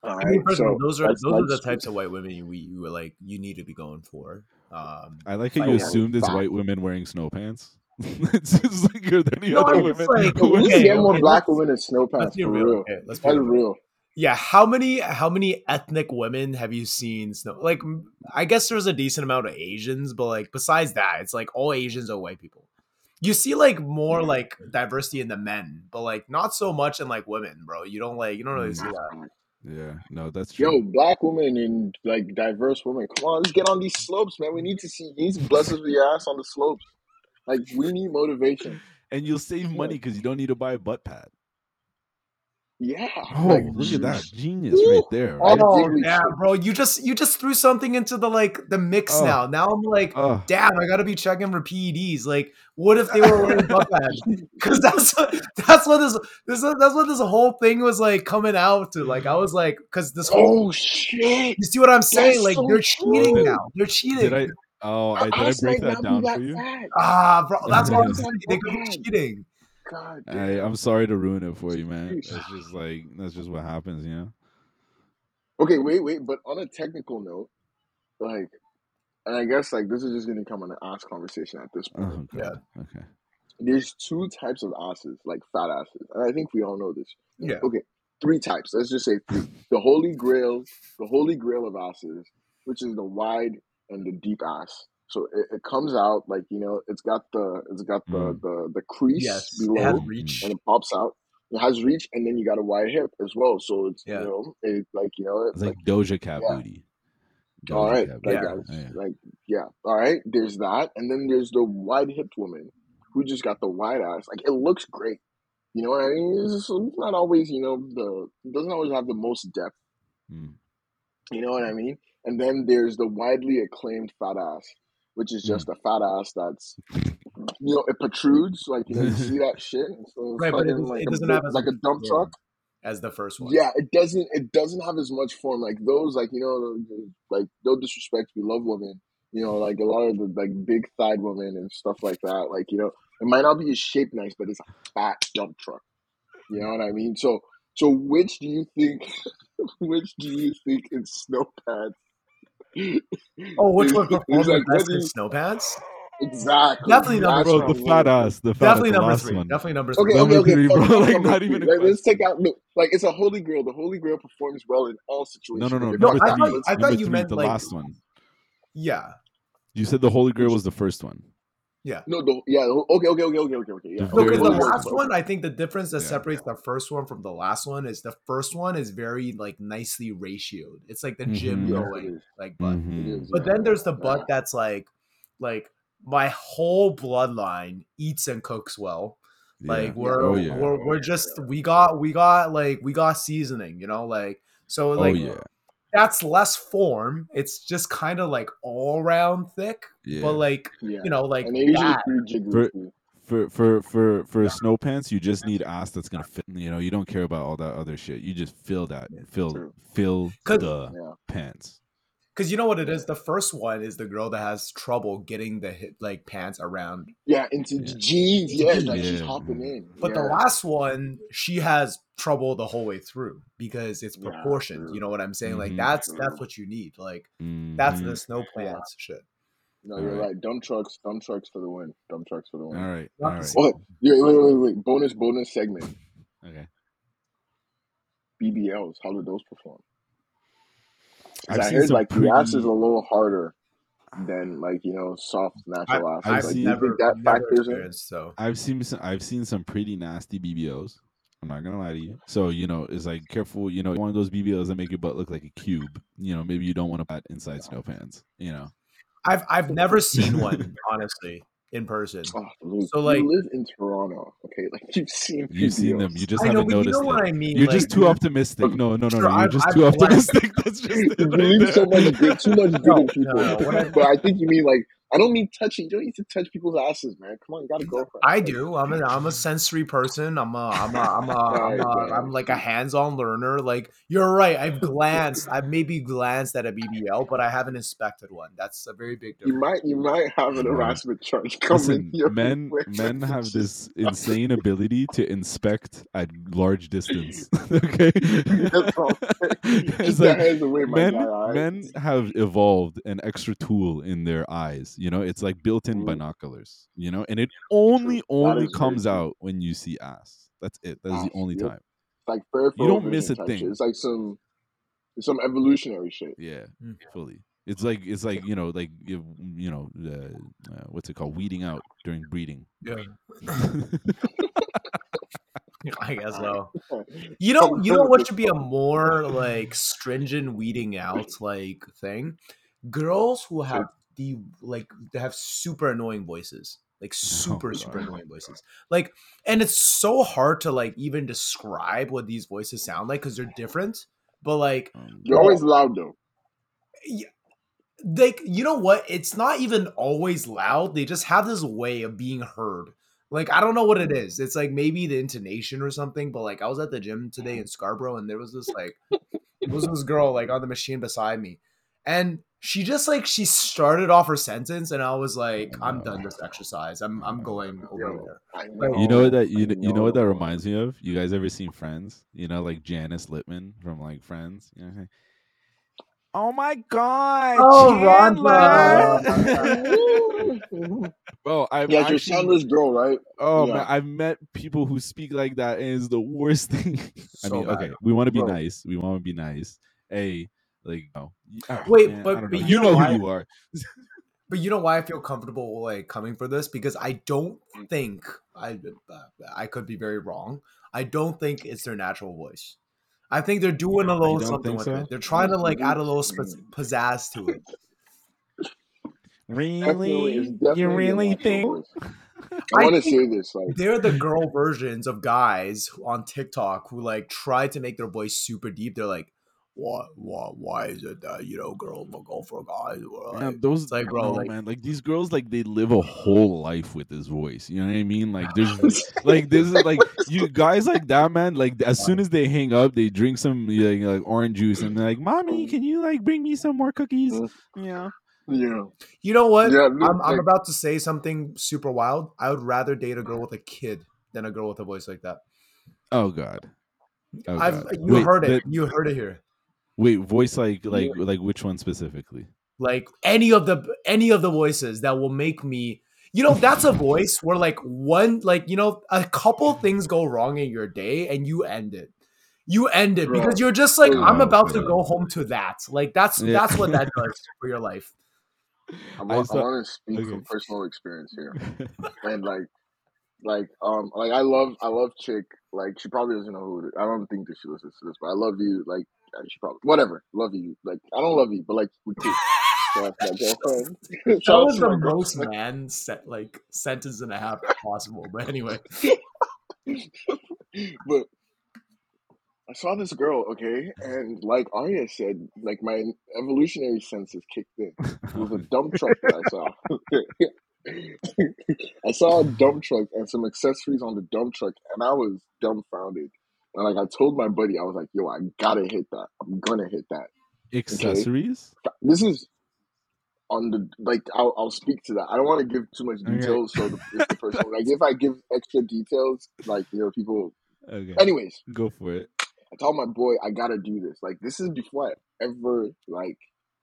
All I mean, So those are those are the types of white women you we you were like you need to be going for. Um, I like how you know. assumed it's white women wearing snow pants. it's just like you're the No, other women. like, We are need to okay, get more okay, black women in snow let's pants be for real. real. Okay, let's be real. real. Yeah, how many how many ethnic women have you seen? Snow like, I guess there's a decent amount of Asians, but like besides that, it's like all Asians are white people. You see like more like diversity in the men, but like not so much in like women, bro. You don't like you don't really see that. Yeah, no, that's true. Yo, black women and like diverse women. Come on, let's get on these slopes, man. We need to see. these need to bless us with your ass on the slopes. Like we need motivation. and you'll save money because you don't need to buy a butt pad. Yeah. Oh, like, look at that genius Woo. right there. Right? Oh yeah, bro. You just you just threw something into the like the mix Oh. now. Now I'm like, Oh, damn, I gotta be checking for PEDs. Like, what if they were wearing butt pads? Because that's what that's what this this that's what this whole thing was like coming out to. Like, I was like, because this whole Oh shit. you see what I'm saying? That's Like, so they're true. cheating now. They're cheating. did I? Oh, I, did I ass break that down for you? fat. Ah, bro, that's what I'm saying. They could be cheating. God I, damn. I'm sorry to ruin it for you, man. Jeez. That's just like that's just what happens, you know. Okay, wait, wait. But on a technical note, like, and I guess like this is just gonna come on an ass conversation at this oh, point. Oh, God. Okay. There's two types of asses, like fat asses, and I think we all know this. Yeah. Okay, three types. Let's just say three. The holy grail, the holy grail of asses, which is the wide and the deep ass. So it, it comes out like you know, it's got the it's got the Mm. the the crease Yes, it below, reach. and it pops out. It has reach, and then you got a wide hip as well. So it's Yeah. you know, it like you know, It's like Doja Cat Yeah. booty. all Doja right, Cat like, booty. Yeah. guys, Yeah. like yeah, all right. There's that, and then there's the wide hipped woman who just got the wide ass. Like it looks great, you know what I mean? It's, just, it's not always, you know, the doesn't always have the most depth. Mm. You know what I mean? And then there's the widely acclaimed fat ass, which is just a fat ass that's, you know, it protrudes. Like you know, you see that shit. So it's Right, but it does- like it a doesn't big- have as like a dump form. truck. as the first one. Yeah, it doesn't. It doesn't have as much form like those. Like you know, like no disrespect, we love women. You know, like a lot of the like big thighed women and stuff like that. Like you know, it might not be a shape nice, but it's a fat dump truck. You know what I mean? So, so which do you think? which do you think in snow pads? Oh, which one is performed like best in you- snow pants? Exactly. Definitely number That's Bro, what the fat ass. The fat Definitely ass, number three. one. Definitely number three. Okay, Number okay, okay. three, fuck bro, like, not even a Like, let's take out. Look, like it's a holy grail. The holy grail performs well in all situations. no, no. Okay, No, Number I fuck three. that. thought- I thought you three, meant, the like- last one. Yeah. You said the Holy Grail was the first one. No, the, yeah. Okay, okay, okay, okay, okay, okay. Yeah. No, because the last last one. one, I think the difference that Yeah. separates the first one from the last one is the first one is very like nicely ratioed. It's like the gym Mhm. Yes, going like butt. Mhm. It is. But yeah. then there's the Yeah. butt that's like like my whole bloodline eats and cooks well. Like Yeah. we're Oh yeah. we're we're just we got we got like we got seasoning, you know, like so Oh like yeah. That's less form. It's just kind of like all round thick, Yeah. but like Yeah. you know, like and that. For- for for for for snow pants, you just need ass that's gonna fit. You know, you don't care about all that other shit. You just fill that, Yeah, fill true. fill 'Cause- the Yeah. pants. Because you know what it is. The first one is the girl that has trouble getting the hit, like pants around. Yeah, into Yeah. jeans. Yeah, like she's Yeah. hopping in. But yeah. the last one, she has trouble the whole way through because it's proportioned. true. You know what I'm saying? Like Mhm. that's True. that's what you need. Like that's Mhm. the snow plants shit. No, you're Alright. right. Dump trucks, dump trucks for the win. Dump trucks for the win. right. Not All the right. same. Oh, yeah, wait, wait, wait. Bonus, bonus segment. Okay. BBLs. How did those perform? 'Cause I've I seen heard like the ass is a little harder than like you know soft natural ass. I've Like, seen- never, that never factors in? so. I've seen some, I've seen some pretty nasty BBLs. I'm not gonna lie to you. So you know, it's like careful. You know, one of those BBLs that make your butt look like a cube. You know, maybe you don't want to put inside snow pants. You know. I've I've never seen one honestly in person. Oh, Luke, So, like- you live in Toronto, okay? Like you've seen You've seen them. You just I haven't but you noticed know it. what I mean. You're like, just too optimistic. No, no, no, Sure, no. You're I've- just I've too blessed- optimistic. That's just it right believe so much good, too much good No, in people. no, no, but I think you mean like I don't mean touching. You don't need to touch people's asses, man. Come on, you got a girlfriend. I do. I'm a I'm a sensory person. I'm a I'm a I'm a, I'm, a, Right, I'm like a hands-on learner. Like you're right. I've glanced. I've maybe glanced at a BBL, but I haven't inspected one. That's a very big difference. You might you might have an Bro. harassment charge coming. Listen, your men way. men have this insane ability to inspect at large distance. okay, That's all I'm saying. Keep it's like away, my men guy. all right? men have evolved an extra tool in their eyes. You know, it's like built-in Mm. binoculars. You know, and it only That only comes true. out when you see ass. That's it. That is the only yep. time. It's like peripheral don't miss vision a thing. Shit. It's like some it's some evolutionary shit. Yeah, Mm. fully. It's like it's like you know like you, you know uh, uh, what's it called weeding out during breeding. Yeah. I guess so. You know, you know what should be a more like stringent weeding out like thing? Girls who have the like they have super annoying voices. Like super, super annoying voices. Like and it's so hard to like even describe what these voices sound like because they're different. But like Um, You're always loud though. yeah, like you know what? It's not even always loud. They just have this way of being heard. Like I don't know what it is. It's like maybe the intonation or something. But like I was at the gym today in Scarborough, and there was this like there was this girl like on the machine beside me, and she just like she started off her sentence, and I was like, I'm done this exercise. I'm I'm going over Yo, there. I You know what that you, I kn- you know what that reminds me of? You guys ever seen Friends? You know, like Janice Litman from like Friends. You know, what I'm saying? oh my god! Oh, Chandler! Bro, I've Yeah, you're actually, Chandler's girl, right? oh yeah. man, I've met people who speak like that, and it's the worst thing. I mean, bad. okay, we want to be Bro. nice. We want to be nice. Hey, like, no. Wait, man, but- but you you know know why? who you are. But you know why I feel comfortable like coming for this because I don't think I uh, I could be very wrong. I don't think it's their natural voice. I think they're doing a little something with so? it. They're trying to like add a little sp- pizzazz to it. Definitely, it's definitely You really think? I I want to think- say this, like, They're the girl versions of guys on TikTok who like try to make their voice super deep. They're like, "What? What? Why is it that you know girls will go for guys?" who are, Man, those like, bro, no, like- man, like these girls, like they live a whole life with this voice. You know what I mean? Like there's like this is like you guys like that, man. Like as soon as they hang up, they drink some like, like orange juice and they're like, "Mommy, can you like bring me some more cookies?" Mm. Yeah. yeah, You know what? yeah. I'm, look, I'm about to say something super wild. I would rather date a girl with a kid than a girl with a voice like that. Oh God. Oh, I've God. you Wait, heard it. that- You heard it here. Wait, voice like like like which one specifically? Like any of the any of the voices that will make me you know, that's a voice where like one like, you know, a couple things go wrong in your day and you end it. You end it because you're just like, I'm Oh, about to go home to that. Like that's Yeah. that's what that does for your life. I I want, I want to speak okay. from personal experience here, and like, like, um, like I love, I love chick. Like, she probably doesn't know who. It is. I don't think that she listens to this, but I love you. Like, uh, she probably whatever. Love you. Like, I don't love you, but like, we cool. So. That was the most girlfriend. man set like sentence and a half possible. But anyway. but I saw this girl, okay, and like Arya said, like my evolutionary senses kicked in. It was a dump truck that I saw. I saw a dump truck and some accessories on the dump truck, and I was dumbfounded. And like I told my buddy, I was like, "Yo, I gotta hit that. I'm gonna hit that." Accessories? This is on the like. I'll I'll speak to that. I don't want to give too much Okay. details, so the, if the person like if I give extra details, like you know, people. Okay. Anyways, Go for it. I told my boy I gotta do this. Like this is before I ever like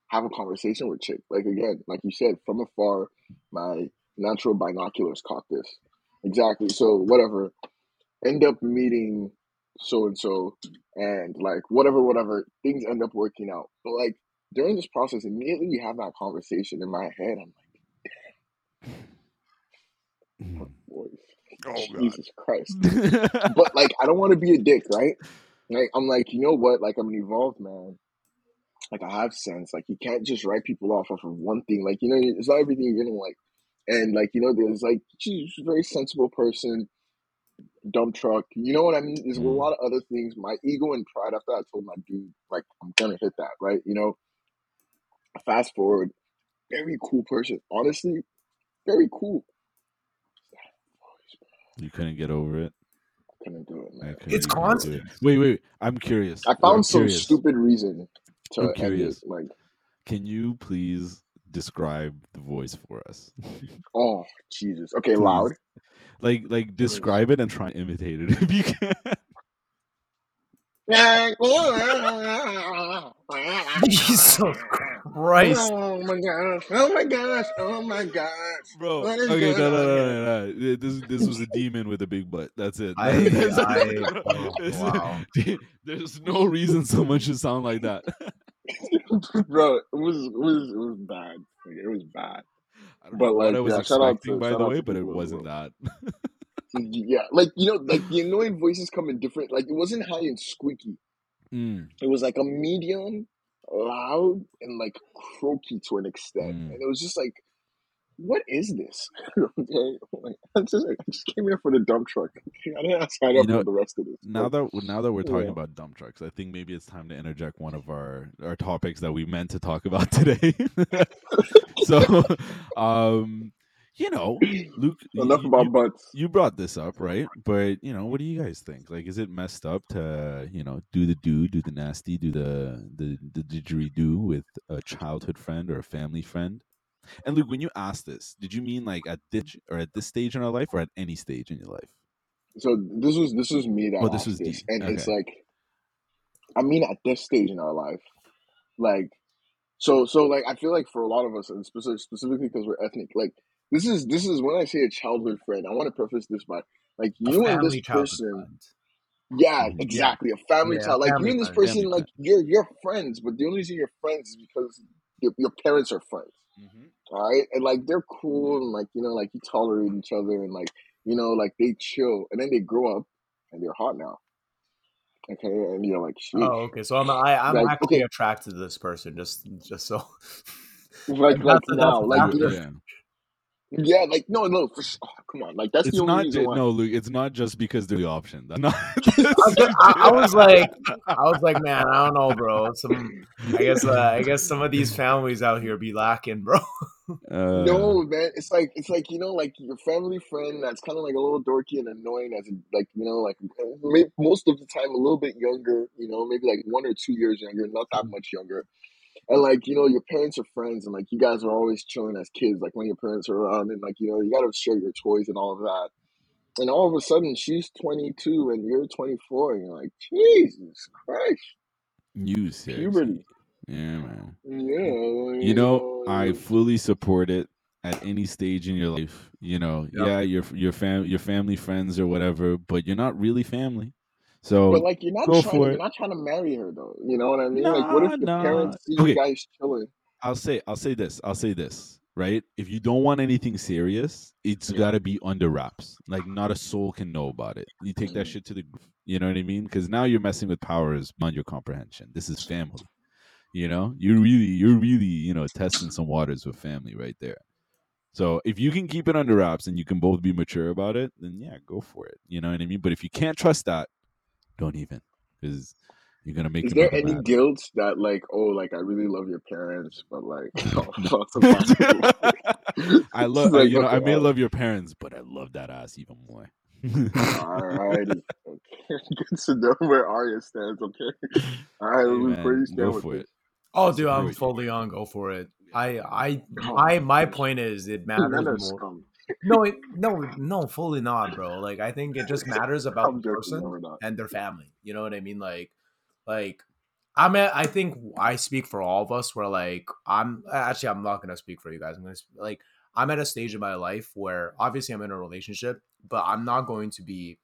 have a conversation with chick. Like again, like you said, from afar, my natural binoculars caught this. Exactly. So whatever. End up meeting so and so and like whatever, whatever, things end up working out. But like during this process, immediately we have that conversation in my head, I'm like, hmm. boy, oh, Jesus Christ. but like I don't want to be a dick, right? Like I'm like, you know what? Like I'm an evolved man. Like I have sense. Like you can't just write people off off of one thing. Like you know, it's not everything you're gonna like. And like you know, there's like she's a very sensible person, dump truck. You know what I mean? There's a Mm. lot of other things. My ego and pride. After I told my dude, like I'm gonna hit that, right? You know. Fast forward, very cool person. Honestly, very cool. You couldn't get over it. Couldn't do it, man. It's constant. it. Wait, wait, wait. I'm curious. I I'm found some curious. stupid reason to I'm end it. curious. Like, Can you please describe the voice for us? oh Jesus. Okay, Please. loud. like, like describe it and try and imitate it if you can. Jesus oh, Christ. Oh my gosh! Oh my gosh! Oh my gosh! Bro, okay, no, no, no, no, no. This this was a demon with a big butt. That's it. I- I- oh, wow. There's no reason someone should sound like that. Bro, it was it was it was bad. Like, it was bad. I don't But, know what like, I was yeah, expecting, by the way, but it wasn't that. Yeah, like you know, like the annoying voices come in different. Like it wasn't high and squeaky. Mm, It was like a medium, loud, and like croaky to an extent. Mm. And it was just like, what is this? okay, like, I just I just came here for the dump truck. I didn't sign You up know, for the rest of this. now that now that we're talking Yeah. about dump trucks, I think maybe it's time to interject one of our our topics that we meant to talk about today. so, um, you know, Luke, Enough you- about you- butts. you brought this up, right? But you know, what do you guys think? Like, is it messed up to you know do the do, do the nasty, do the the the didgeridoo with a childhood friend or a family friend? And Luke, when you asked this, did you mean like at this or at this stage in our life, or at any stage in your life? So this was this was me that Oh, this asked was this, D. and it's like, I mean, at this stage in our life, like, so so like I feel like for a lot of us, and specific, specifically because we're ethnic, like this is this is when I say a childhood friend. I want to preface this by like you and this person, friend. yeah, Mhm. exactly, a family Yeah, child. Like you and this friend, person, family like you're you're friends, but the only reason you're friends is because your, your parents are friends. All right, and like they're cool, and like you know, like you tolerate each other, and like you know, like they chill, and then they grow up, and they're hot now. Okay, and you're like, sheesh. Oh, okay. So I'm I, I'm Like, actually okay. attracted to this person just just so like That's- like now, that's- like that's- you know, Yeah. Yeah, like no, no, for sure. Oh, come on, like that's It's the only not reason why. no, Luke. It's not just because they're the option. That's not. I, I, I was like I was like man I don't know bro some I guess uh, I guess some of these families out here be lacking bro uh, no, man, it's like it's like you know, like your family friend that's kind of like a little dorky and annoying, as a, like you know, like most of the time a little bit younger, you know, maybe like one or two years younger, not that much younger. And like you know, your parents are friends, and like you guys are always chilling as kids, like when your parents are around, and like you know, you got to share your toys and all of that. And all of a sudden, she's twenty two and you're twenty four, and you're like, Jesus Christ, You seriously. puberty. Yeah, man. Yeah, You know, I um fully support it at any stage in your life. You know, Yep. yeah, your your fam your family, friends, or whatever, but you're not really family. So But like you're not trying, for you're not trying to marry her though. You know what I mean? like, what if Nah, your nah. parents see Okay. you guys chilling? I'll say I'll say this. I'll say this, right? If you don't want anything serious, it's Yeah. got to be under wraps. Like not a soul can know about it. You take that Mhm. shit to the you know what I mean? Cuz now you're messing with powers beyond your comprehension. This is family. You know? You're really you're really, you know, testing some waters with family right there. So if you can keep it under wraps and you can both be mature about it, then yeah, go for it. You know what I mean? But if you can't trust that, don't even because you're gonna make Is there any bad. guilt that like, oh, like I really love your parents, but like, oh. I love like, you know I may love your parents, but I love that ass even more. All right, okay. good to know where Arya stands. Okay, all right, Hey, Luke, where man, you stand go with for this? it. Oh, I dude, I'm fully on. Go for it. I, I, oh, No. my, my point is, it matters Men are more. No, it, no, no, fully not, bro. Like, I think it just matters about I'm the person and their family. You know what I mean? Like, like I'm at, I think I speak for all of us where like I'm actually I'm not gonna speak for you guys. I'm gonna like I'm at a stage in my life where obviously I'm in a relationship, but I'm not going to be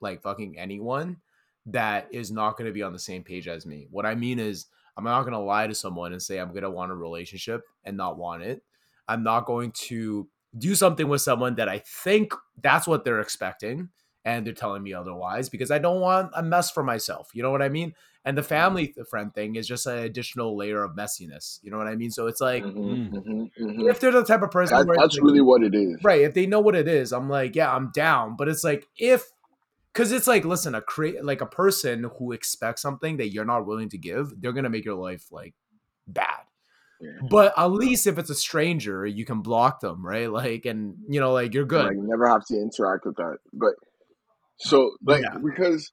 like fucking anyone that is not going to be on the same page as me. What I mean is I'm not going to lie to someone and say I'm going to want a relationship and not want it. I'm not going to do something with someone that I think that's what they're expecting and they're telling me otherwise because I don't want a mess for myself. You know what I mean? And the family friend thing is just an additional layer of messiness. You know what I mean? So it's like Mhm, Mm. mhm, mhm. if they're the type of person That, where that's really what it is. right if they know what it is i'm like yeah i'm down but it's like if because it's like listen a create like a person who expects something that you're not willing to give they're gonna make your life like bad Yeah. but at least if it's a stranger you can block them right like and you know like you're good Like never have to interact with that. But so like Yeah. because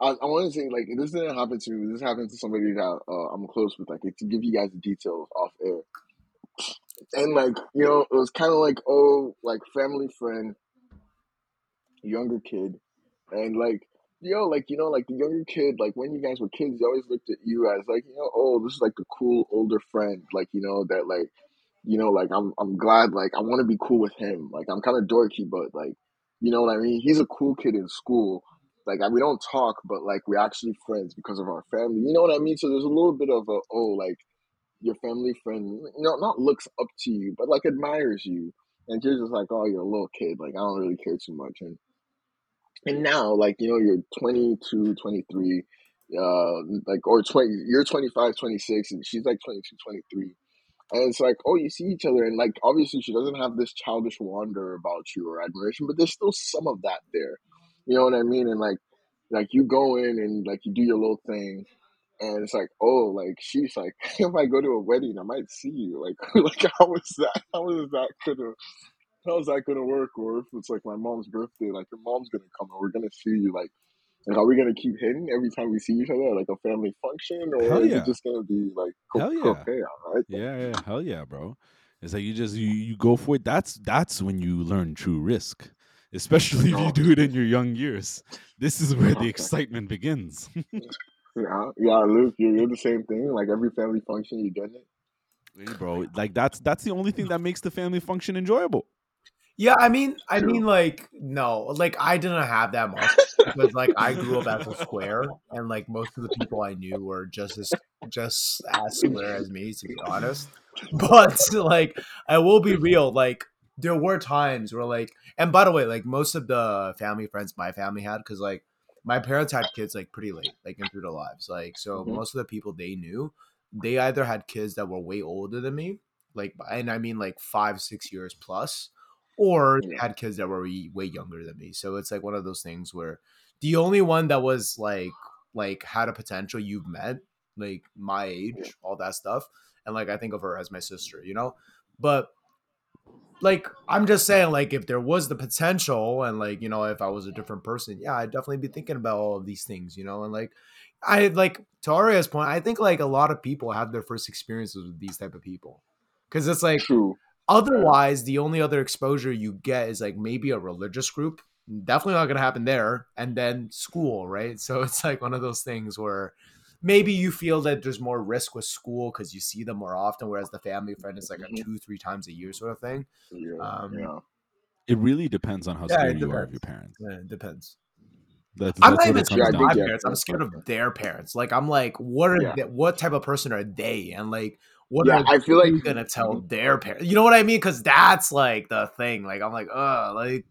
I, I want to say like this didn't happen to me. This happened to somebody that uh, I'm close with. Like to give you guys the details off air. And like you know, it was kind of like oh, like family friend, younger kid, and like yo, like you know, like the younger kid, like when you guys were kids, they always looked at you as like you know, oh, this is like the cool older friend, like you know that like you know, like I'm I'm glad, like I want to be cool with him. Like I'm kind of dorky, but like you know what I mean. He's a cool kid in school. Like I- we don't talk, but like we're actually friends because of our family. You know what I mean? So there's a little bit of a oh, like your family friend, you know, not looks up to you, but like admires you, and you're just like, oh, you're a little kid. Like I don't really care too much, and and now like you know you're 22 23 uh like or 20 you're 25 26 and she's like 22 23 and it's like oh you see each other and like obviously she doesn't have this childish wonder about you or admiration but there's still some of that there. You know what i mean? And like like you go in and like you do your little thing and it's like oh like she's like if i go to a wedding i might see you. Like like how is that? How is that gonna how's that gonna work? Or if it's like my mom's birthday, like your mom's gonna come and we're gonna see you, like, like are we gonna keep hitting every time we see each other like a family function, or Hell is yeah. it just gonna be like co- Hell yeah. all right? Yeah, yeah, hell yeah, bro. It's like you just you, you go for it. That's that's when you learn true risk. Especially if you do it in your young years. This is where the excitement begins. Yeah, yeah, Luke, you're, you're the same thing. Like every family function, you get it. Hey, bro, like that's that's the only thing that makes the family function enjoyable. Yeah i mean i mean like no like i didn't have that much because like i grew up as a square and like most of the people i knew were just as just as square as me to be honest but like i will be real like there were times where like and by the way like most of the family friends my family had because like my parents had kids like pretty late like into their lives like so Mhm. most of the people they knew they either had kids that were way older than me like and i mean like five six years plus or Yeah. had kids that were way, way younger than me. So it's like one of those things where the only one that was like like had a potential you've met like my age all that stuff and like i think of her as my sister you know? But like i'm just saying like if there was the potential and like you know if i was a different person yeah i'd definitely be thinking about all of these things you know? And like i like to Arya's point i think like a lot of people have their first experiences with these type of people. Because it's like True. Otherwise the only other exposure you get is like maybe a religious group definitely not going to happen there and then school right so it's like one of those things where maybe you feel that there's more risk with school because you see them more often whereas the family friend is like a Mhm. two three times a year sort of thing Yeah, Um, yeah. It really depends on how Yeah, scared you are of your parents. yeah, it depends That's, i'm that's not even scared of my parents i'm scared of their parents like i'm like what are Yeah. they, what type of person are they and like what Yeah, are I feel like gonna tell their parents you know what i mean because that's like the thing like i'm like uh like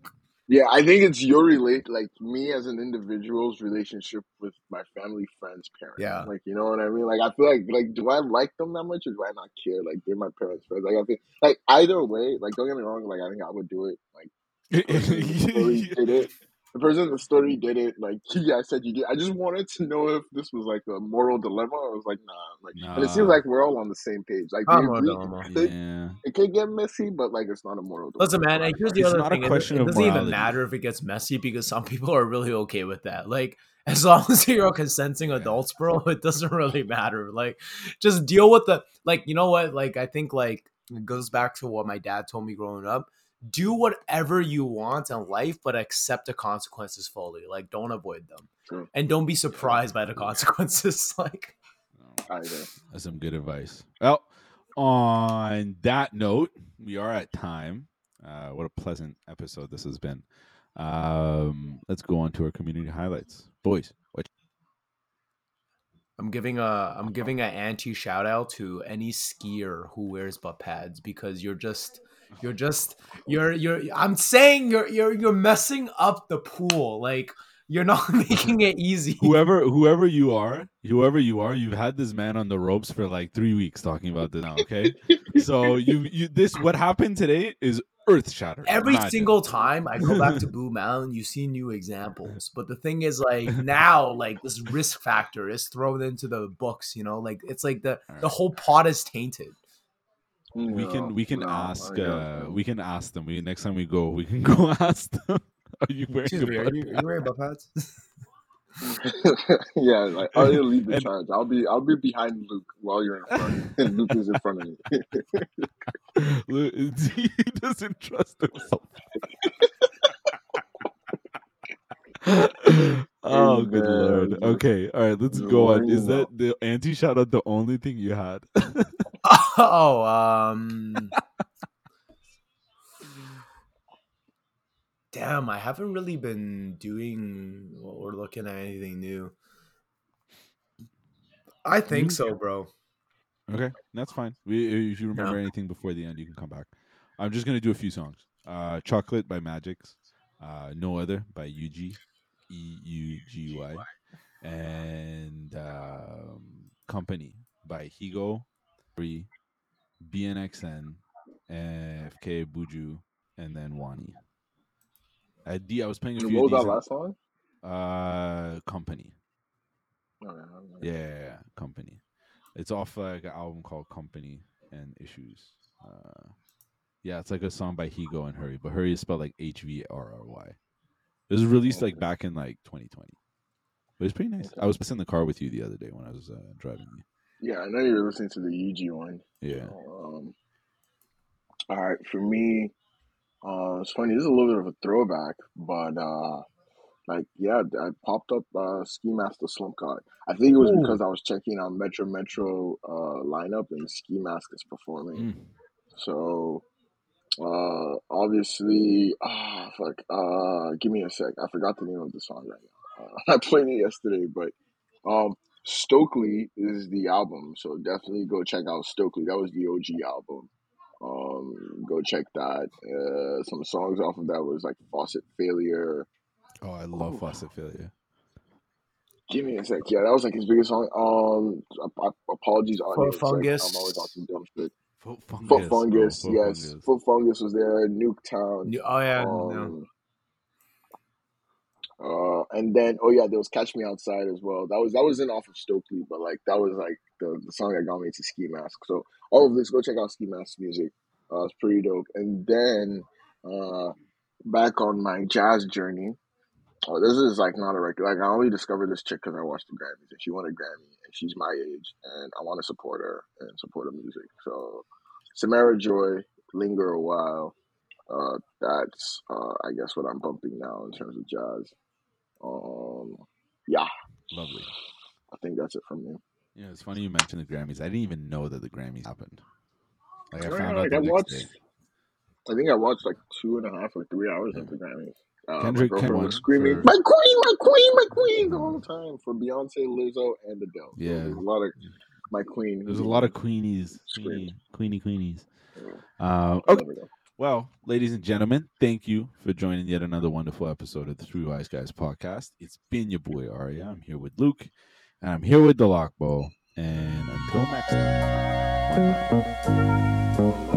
Yeah, I think it's your relate like me as an individual's relationship with my family friends' parents. Yeah. Like you know what I mean? Like I feel like like do I like them that much or do I not care? Like they're my parents' friends. Like I think like either way, like don't get me wrong, like I think I would do it like did it. The person in the story did it. Like, yeah, I said you did. I just wanted to know if this was like a moral dilemma. I was like, nah. Like, and it seems like we're all on the same page. Like, we moral agree. dilemma. It could, Yeah. it could get messy, but like, it's not a moral dilemma. Listen, man, and here's the It's other not thing. It- question it, of doesn't even matter if it gets messy because some people are really okay with that. Like, as long as you're consenting adults, bro, it doesn't really matter. Like, just deal with the like. You know what? Like, I think like it goes back to what my dad told me growing up. Do whatever you want in life, but accept the consequences fully. Like, don't avoid them, True. and don't be surprised by the consequences. like, I. That's some good advice. Well, on that note, we are at time. Uh, what a pleasant episode this has been. Um, let's go on to our community highlights, boys. What? I'm giving a I'm giving an anti shout out to any skier who wears butt pads because you're just you're just you're you're I'm saying you're you're you're messing up the pool like you're not making it easy. Whoever, whoever you are, whoever you are, you've had this man on the ropes for like three weeks talking about this now. Okay, so you, you, this what happened today is earth shattering. Every Imagine. single time I go back to Blue Mountain, you see new examples. But the thing is, like now, like this risk factor is thrown into the books. You know, like it's like the the whole pot is tainted. We can we can no, ask uh we can ask them we next time we go we can go ask them are you wearing Excuse a me, are you, are you wearing butt pads? yeah, like I'll lead the And- charge. I'll be I'll be behind Luke while you're in front, and Luke is in front of me. Look, he doesn't trust himself. oh, good lord. Okay, all right, let's go on. Is that the anti shout out the only thing you had? oh, um. Damn, I haven't really been doing or looking at anything new. I think so, bro. okay, that's fine. We, if you remember anything before the end, you can come back. I'm just gonna do a few songs. Uh, Chocolate by Magixx. Uh, No Other by Eugy. E U G Y. And um, Company by Higo, BNXN, FK Buju, and then Wani. I, D, I was playing a few. what was that last song? Uh, Company. Oh, yeah, Company. It's off like an album called Company and Issues. Uh, yeah, it's like a song by Higo and Hurry, but Hurry is spelled like H V R R Y. It was released like back in like 2020. But it's pretty nice. I was in the car with you the other day when I was uh, driving you. Yeah, I know you were listening to the Eugy one. Yeah. Um, all right, for me, uh, it's funny. This is a little bit of a throwback, but uh, like, yeah, I popped up uh, Ski Mask the Slump God. I think it was Ooh. because I was checking out Metro Metro uh, lineup and Ski Mask is performing. Mm. So, uh, obviously, ah, fuck. Uh, give me a sec. I forgot the name of the song right now. Uh, I played it yesterday, but um, Stokely is the album, so definitely go check out Stokely. That was the OG album. Um, go check that. Uh, some songs off of that was like Faucet Failure. Oh, I love Oh. Faucet Failure. Give me a sec. Yeah, that was like his biggest song. Um, ap- ap- apologies, audience. Like, Fungus. I'm always on some dumb shit. Foot fungus. Foot bro, Fungus, Foot yes. Fungus. Foot Fungus was there. Nuketown. Oh yeah, no. Uh, and then oh yeah, there was Catch Me Outside as well. That was that was in off of Stokely, but like that was like the, the song that got me to Ski Mask. So all of this, go check out Ski Mask music. Uh, it's pretty dope. And then uh, back on my jazz journey. Oh, this is like not a record. Like I only discovered this chick because I watched the Grammys and she won a Grammy and she's my age and I want to support her and support her music. So Samara Joy, Linger a While. Uh, that's uh, I guess what I'm bumping now in terms of jazz. Um, yeah, Lovely. I think that's it from me. Yeah, it's funny you mentioned the Grammys. I didn't even know that the Grammys happened. Like I Yeah, found out like, the I next watched. day. I think I watched like two and a half or three hours of the Grammys. Uh, Kendrick- my girlfriend was screaming, for- "My queen, my queen, my queen!" the whole time for Beyonce, Lizzo, and Adele. So Yeah. there's a lot of my queen. There's a lot of queenies, queenie, queenie, queenies. Yeah. Uh, okay. Well, ladies and gentlemen, thank you for joining yet another wonderful episode of the Three Wise Guys podcast. It's been your boy Arya. I'm here with Luke, and I'm here with Dolapo. And until next time,